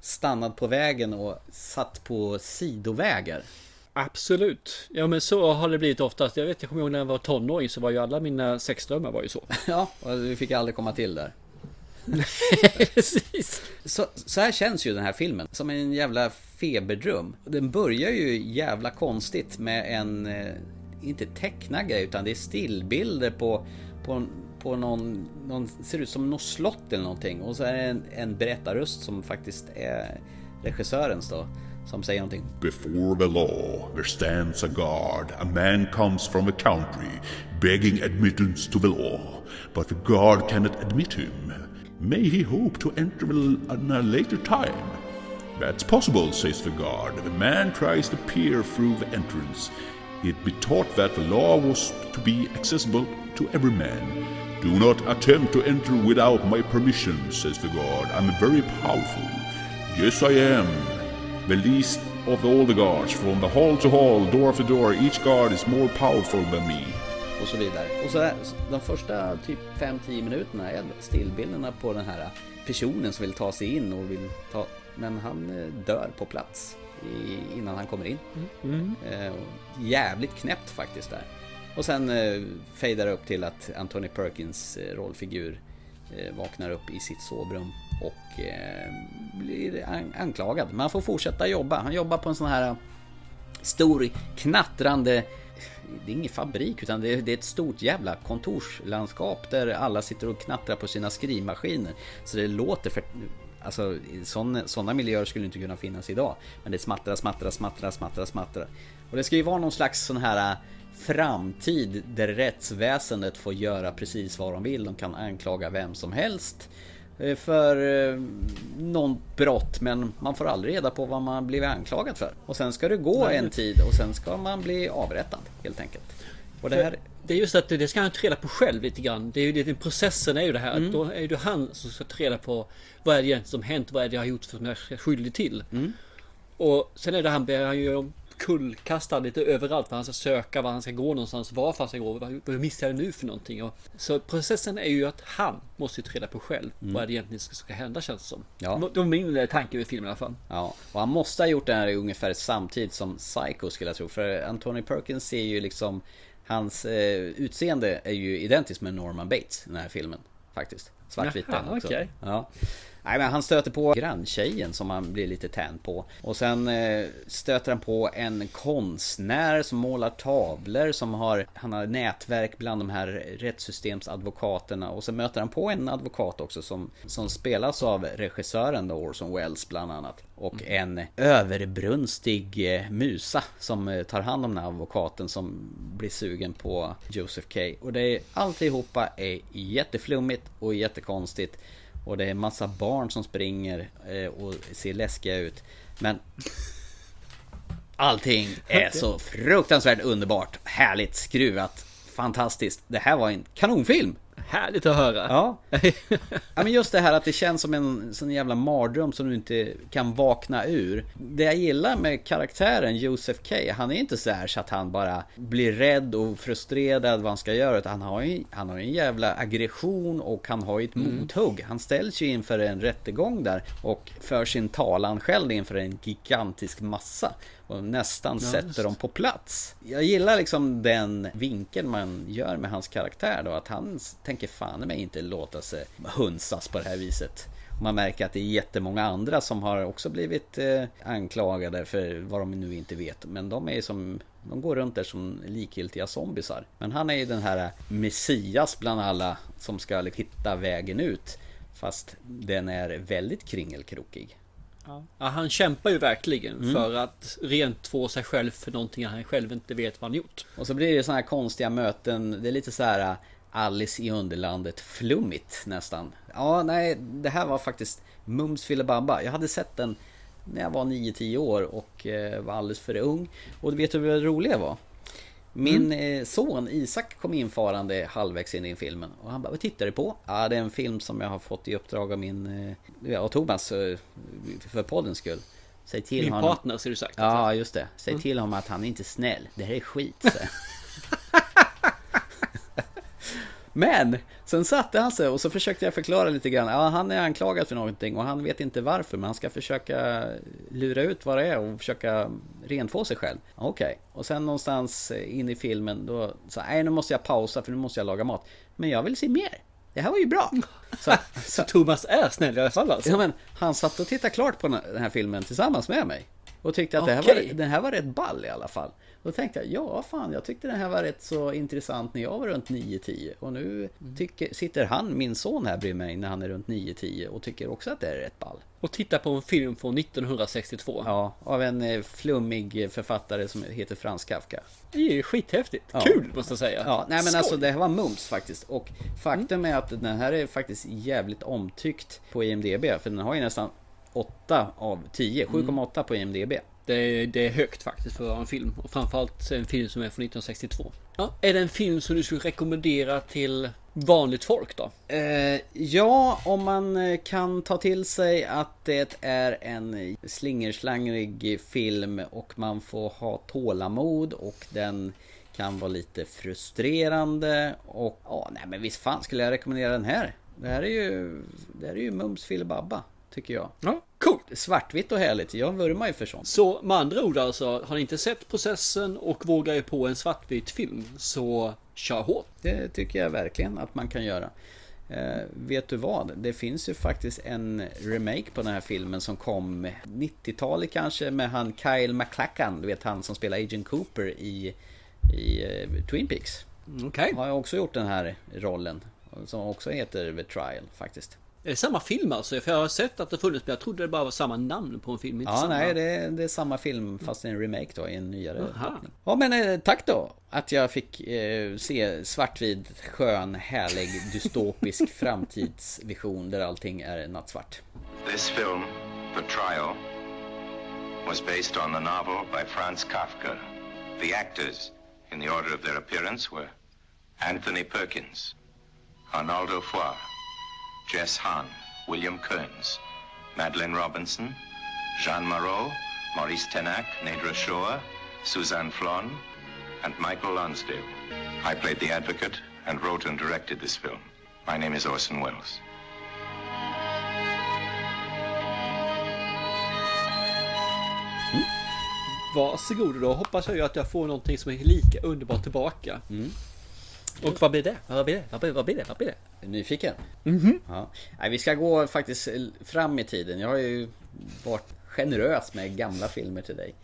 stannad på vägen och satt på sidovägar. Absolut. Ja men så har det blivit oftast. Jag vet, jag kommer ihåg när jag var tonåring så var ju alla mina sexdrömmar var ju så. Ja, och vi fick aldrig komma till där. Precis. Så, så här känns ju den här filmen. Som en jävla feberdröm. Den börjar ju jävla konstigt med en, eh, inte tecknad grej, utan det är stillbilder på, på, på någon, någon, ser ut som något slott eller någonting. Och så är det en, en berättarröst som faktiskt är regissörens då. Som säger någonting. Before the law there stands a guard. A man comes from a country begging admittance to the law, but the guard cannot admit him. May he hope to enter in a later time? That's possible, says the guard. The man tries to peer through the entrance. It be taught that the law was to be accessible to every man. Do not attempt to enter without my permission, says the guard. I'm very powerful. Yes, I am. The least of all the guards, from the hall to hall, door to door, each guard is more powerful than me. Och så vidare. Och så här, de första typ 5-10 minuterna är stillbilderna på den här personen som vill ta sig in och vill ta... Men han eh, dör på plats i, innan han kommer in. Mm. Eh, och jävligt knäppt faktiskt där. Och sen eh, fejdar det upp till att Anthony Perkins eh, rollfigur eh, vaknar upp i sitt sovrum och eh, blir an- anklagad. Men han får fortsätta jobba. Han jobbar på en sån här stor knattrande det är ingen fabrik utan det är, det är ett stort jävla kontorslandskap där alla sitter och knattrar på sina skrivmaskiner. Så det låter för... Alltså sådana, miljöer skulle inte kunna finnas idag. Men det smattrar, smattrar, smattrar, smattrar, smattrar. Och det ska ju vara någon slags sån här äh, framtid där rättsväsendet får göra precis vad de vill. De kan anklaga vem som helst för eh, någon brott men man får aldrig reda på vad man blivit anklagad för. Och sen ska det gå Nej. en tid och sen ska man bli avrättad helt enkelt. Och det här... Det är just att det ska han ta reda på själv lite grann. Det är ju det, processen är ju det här. Mm. Att då är det han som ska ta reda på vad är det egentligen som hänt? Vad är det jag har gjort som jag är skyldig till? Mm. Och sen är det han blir han ju kullkastad lite överallt. För han ska söka var han ska gå någonstans. Varför han ska gå. Vad, missar jag nu för någonting? Och, så processen är ju att han måste ta reda på själv. Mm. Vad det egentligen som ska hända känns det som. Ja. Det var min tanke med filmen i alla fall. Ja, och han måste ha gjort det här ungefär samtidigt som Psycho skulle jag tro. För Anthony Perkins ser ju liksom Hans eh, utseende är ju identiskt med Norman Bates i den här filmen. Faktiskt. Svartvit Jaha, den också. okej. Ja. Nej men han stöter på granntjejen som han blir lite tänd på. Och sen eh, stöter han på en konstnär som målar tavlor som har Han har nätverk bland de här rättssystemsadvokaterna. Och så möter han på en advokat också som, som spelas av regissören då, Orson Welles bland annat. Och en överbrunstig eh, musa som eh, tar hand om den här advokaten som blir sugen på Joseph K. Och det är alltihopa är jätteflummigt och jättekonstigt. Och det är massa barn som springer eh, och ser läskiga ut. Men Allting är så fruktansvärt underbart, härligt, skruvat, fantastiskt. Det här var en kanonfilm! Härligt att höra. Ja. ja men just det här att det känns som en sån jävla mardröm som du inte kan vakna ur. Det jag gillar med karaktären Joseph K. Han är inte så här så att han bara blir rädd och frustrerad vad han ska göra. Utan han har ju han har en jävla aggression och han har ju ett Mm. mothugg. Han ställs ju inför en rättegång där och för sin talan själv inför en gigantisk massa. Och nästan Ja, sätter just. dem på plats. Jag gillar liksom den vinkeln man gör med hans karaktär då. Att han tänker fan mig inte låta sig hunsas på det här viset. Man märker att det är jättemånga andra som har också blivit eh, anklagade för vad de nu inte vet. Men de är som de går runt där som likgiltiga zombisar. Men han är ju den här Messias bland alla som ska hitta vägen ut. Fast den är väldigt kringelkrokig. Ja, han kämpar ju verkligen Mm. för att rent få sig själv för någonting han själv inte vet vad han gjort. Och så blir det såna här konstiga möten. Det är lite så här Alice i Underlandet flummigt nästan. Ja, nej, det här var faktiskt Mums filibabba. Jag hade sett den när jag var 9-10 år och eh, var alldeles för ung. Och vet du vad det roliga var? Min eh, son Isak kom infarande halvvägs in i filmen och han bara, vad tittar du på? Ja, det är en film som jag har fått i uppdrag av min, eh, av Thomas eh, för poddens skull. Säg till Min honom. partner, ser du sagt. Ja, just det. Säg Mm. till honom att han är inte snäll. Det här är skit. Men sen satte han sig och så försökte jag förklara lite grann. Ja, han är anklagad för någonting och han vet inte varför. Men han ska försöka lura ut vad det är och försöka rentvå sig själv. Okej. Och sen någonstans in i filmen då sa nej nu måste jag pausa för nu måste jag laga mat. Men jag vill se mer. Det här var ju bra. Så, Så Thomas är snäll i alla fall alltså? Ja, men han satt och tittade klart på den här filmen tillsammans med mig. Och tyckte att det, här var, den här var rätt ball i alla fall. Då tänkte jag, ja fan, jag tyckte den här var rätt så intressant när jag var runt 9-10. Och nu tycker, sitter han, min son här bredvid mig, när han är runt 9-10 och tycker också att det är rätt ball. Och titta på en film från 1962. Ja, av en eh, flummig författare som heter Frans Kafka. Det är ju skithäftigt. Ja. Kul måste jag säga. Ja, nej men Skoj. alltså det här var mums faktiskt. Och faktum är att den här är faktiskt jävligt omtyckt på IMDB. För den har ju nästan 8 av 10, 7,8 på IMDB. Det är, det är högt faktiskt för att vara en film. Och framförallt en film som är från 1962. Ja, är det en film som du skulle rekommendera till vanligt folk då? Eh, ja, om man eh, kan ta till sig att det är en slingerslangrig film och man får ha tålamod och den kan vara lite frustrerande och ja, nej men visst fan skulle jag rekommendera den här. Det här är ju, det här är ju mums filibabba tycker jag. Ja, coolt. Svartvitt och härligt. Jag vurmar ju för sånt. Så med andra ord alltså, har ni inte sett processen och vågar er på en svartvit film så kör hårt. Det tycker jag verkligen att man kan göra. Eh, vet du vad? Det finns ju faktiskt en remake på den här filmen som kom 90-talet kanske med han Kyle MacLachlan. Du vet han som spelar Agent Cooper i, i eh, Twin Peaks. Okej. Okay. Har också gjort den här rollen. Som också heter The Trial faktiskt. Är det samma film alltså? För jag har sett att det funnits men jag trodde det bara var samma namn på en film. ja, samma... nej det är, det är samma film fast en remake då i en nyare. Ja men eh, tack då att jag fick eh, se svartvit, skön, härlig, dystopisk framtidsvision där allting är nattsvart. This film, The Trial, was based on the novel by Franz Kafka. The actors, in the order of their appearance, were Anthony Perkins, Arnaldo Foy, Jess Hahn, William Kearns, Madeleine Robinson, Jean Moreau, Maurice Tenac, Nedra Shoa, Suzanne Flon, and Michael Lonsdale. I played the advocate and wrote and directed this film. My name is Orson Welles. Varsågod då hoppas jag ju att jag får någonting som är lika underbart tillbaka. Mm. Och vad blir det? Vad blir det? Vad blir, vad blir det? Vad blir det? Nyfiken? Mhm. Ja. Nej, vi ska gå faktiskt fram i tiden. Jag har ju varit generös med gamla filmer till dig.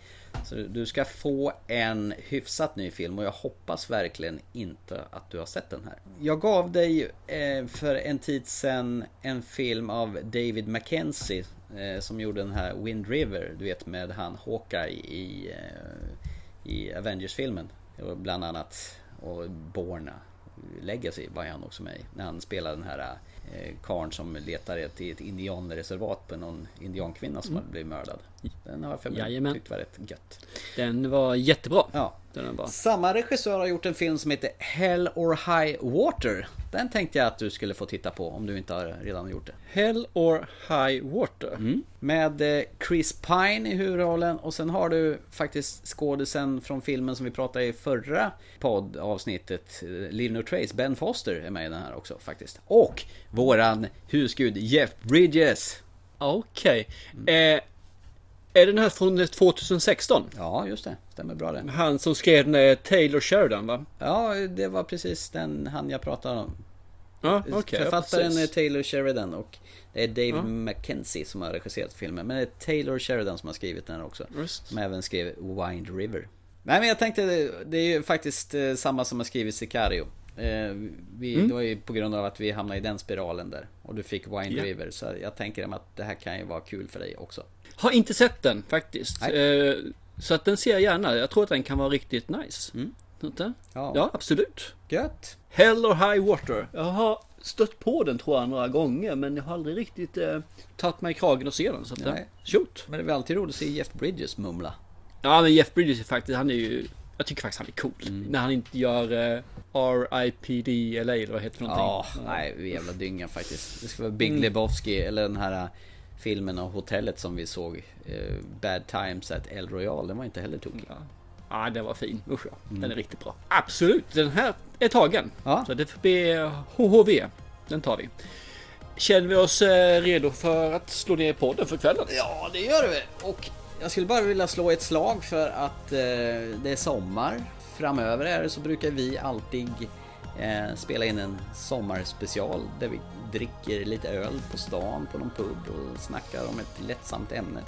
Så du ska få en hyfsat ny film och jag hoppas verkligen inte att du har sett den här. Jag gav dig eh, för en tid sedan en film av David Mackenzie eh, som gjorde den här Wind River, du vet med han Hawkeye i, eh, i Avengers-filmen. Bland annat och Borna Legacy var han också med i. När han spelade den här eh, karn som letar till ett indianreservat på någon indiankvinna som Mm. hade blivit mördad. Den har jag för mig Jajamän. tyckt var rätt gött. Den var jättebra. Ja. Den var. Samma regissör har gjort en film som heter Hell or High Water. Den tänkte jag att du skulle få titta på om du inte har redan gjort det. Hell or High Water. Mm. Med eh, Chris Pine i huvudrollen och sen har du faktiskt skådisen från filmen som vi pratade i förra poddavsnittet. eh, Live No Trace, Ben Foster är med i den här också faktiskt. Och våran husgud Jeff Bridges. Okej. Eh, är den här från 2016? Ja, just det. Stämmer bra det. Han som skrev den är Taylor Sheridan va? Ja, det var precis den han jag pratade om. Ja, okej. Författaren ja, är. Taylor Sheridan och det är David Ja. Mackenzie som har regisserat filmen. Men det är Taylor Sheridan som har skrivit den också. Just. Som även skrev Wind River. Nej men jag tänkte, det- är ju faktiskt eh, samma som har skrivit Sicario. Eh, Vi, Mm. Det var ju på grund av att vi hamnade i den spiralen där. Och du fick Wind Ja. River. Så jag tänker att det här kan ju vara kul för dig också. Har inte sett den faktiskt. Eh, så att den ser jag gärna. Jag tror att den kan vara riktigt nice. Inte? Mm. Ja. ja, absolut. Gött. Hell or High Water. Jag har stött på den tror jag några gånger men jag har aldrig riktigt eh, tagit mig i kragen och se den. Så att, Nej. Shoot. Men det är väl alltid roligt att se Jeff Bridges mumla. Ja men Jeff Bridges är faktiskt, han är ju jag tycker faktiskt han är cool. Mm. När han inte gör eh, RIPD LA eller vad heter det för Ja, någonting. nej, jävla dynga faktiskt. Det ska vara Big Mm. Lebowski eller den här äh, filmen av hotellet som vi såg. eh, Bad Times at El Royal. Den var inte heller tokig. Ja, den var fin. Usch ja. Mm. Den är riktigt bra. Absolut, den här är tagen. Så det får bli HHV. Den tar vi. Känner vi oss eh, redo för att slå ner podden för kvällen? Ja, det gör vi. Och jag skulle bara vilja slå ett slag för att eh, det är sommar. Framöver är det så brukar vi alltid eh, spela in en sommarspecial där vi dricker lite öl på stan på någon pub och snackar om ett lättsamt ämne.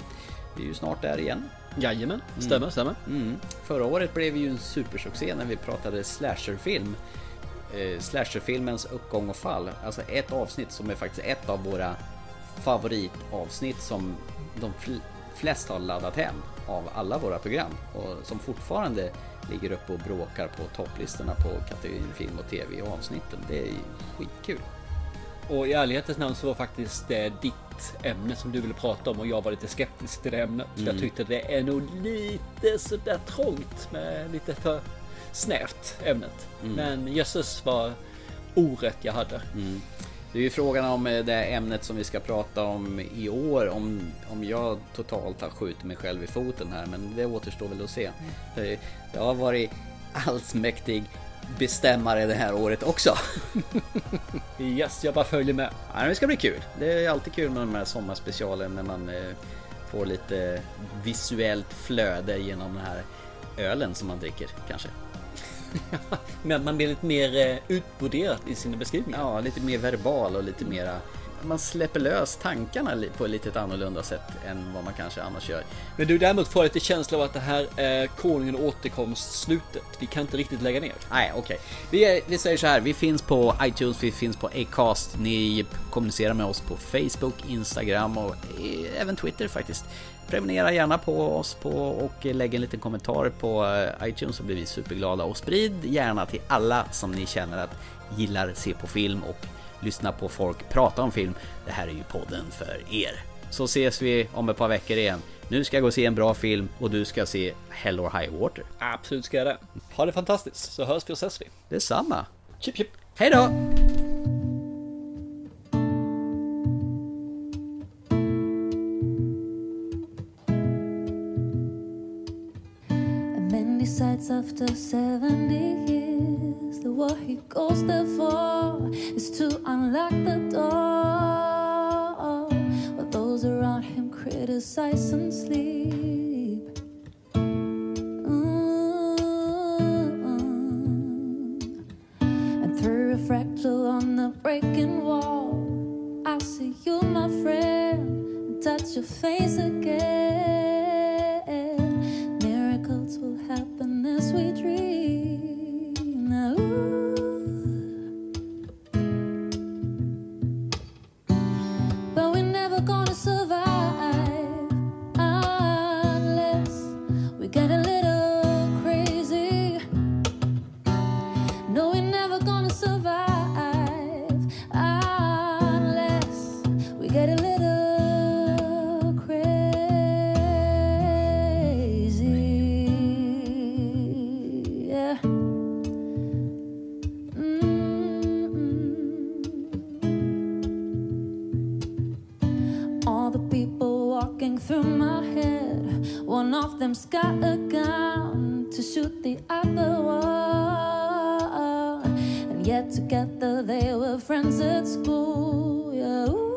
Vi är ju snart där igen. Jajamän, stämmer, stämmer. Mm. Förra året blev ju en supersuccé när vi pratade slasherfilm. Eh, slasherfilmens uppgång och fall. Alltså ett avsnitt som är faktiskt ett av våra favoritavsnitt som de fl- flesta har laddat hem av alla våra program och som fortfarande ligger uppe och bråkar på topplistorna på kategorin film och tv avsnitten. Det är skitkul. Och i ärlighetens namn så var faktiskt det ditt ämne som du ville prata om och jag var lite skeptisk till det ämnet. Mm. Jag tyckte det är nog lite sådär trångt med lite för snävt ämnet. Mm. Men jösses vad orätt jag hade. Mm. Det är ju frågan om eh, det ämnet som vi ska prata om i år. Om, om jag totalt har skjutit mig själv i foten här. Men det återstår väl att se. För Jag har varit allsmäktig bestämmare det här året också. yes, jag bara följer med. Ja, det ska bli kul. Det är alltid kul med de här sommarspecialen när man eh, får lite visuellt flöde genom den här ölen som man dricker kanske. Men man blir lite mer eh, utbroderad i sina beskrivningar. Ja, lite mer verbal och lite mera man släpper lös tankarna på ett lite annorlunda sätt än vad man kanske annars gör. Men du däremot får lite känsla av att det här är Konungen återkomst slutet. Vi kan inte riktigt lägga ner. Nej, okej. Vi, är- vi säger så här, vi finns på iTunes, vi finns på Acast, ni kommunicerar med oss på Facebook, Instagram och eh, även Twitter faktiskt. Prenumerera gärna på oss på och lägg en liten kommentar på eh, iTunes så blir vi superglada och sprid gärna till alla som ni känner att gillar se på film och lyssna på folk prata om film. Det här är ju podden för er. Så ses vi om ett par veckor igen. Nu ska jag gå och se en bra film och du ska se Hell or High Water. Absolut ska jag det. Ha det fantastiskt, så hörs vi och ses vi. Detsamma. Chip chip. Hej då! And many sights after 70 years. The war he goes there for is to unlock the door. While those around him criticize and sleep. Mm. And through a fractal on the breaking wall, I see you, my friend, and touch your face again. Through my head, one of them's got a gun to shoot the other one. And yet together they were friends at school. Yeah. ooh.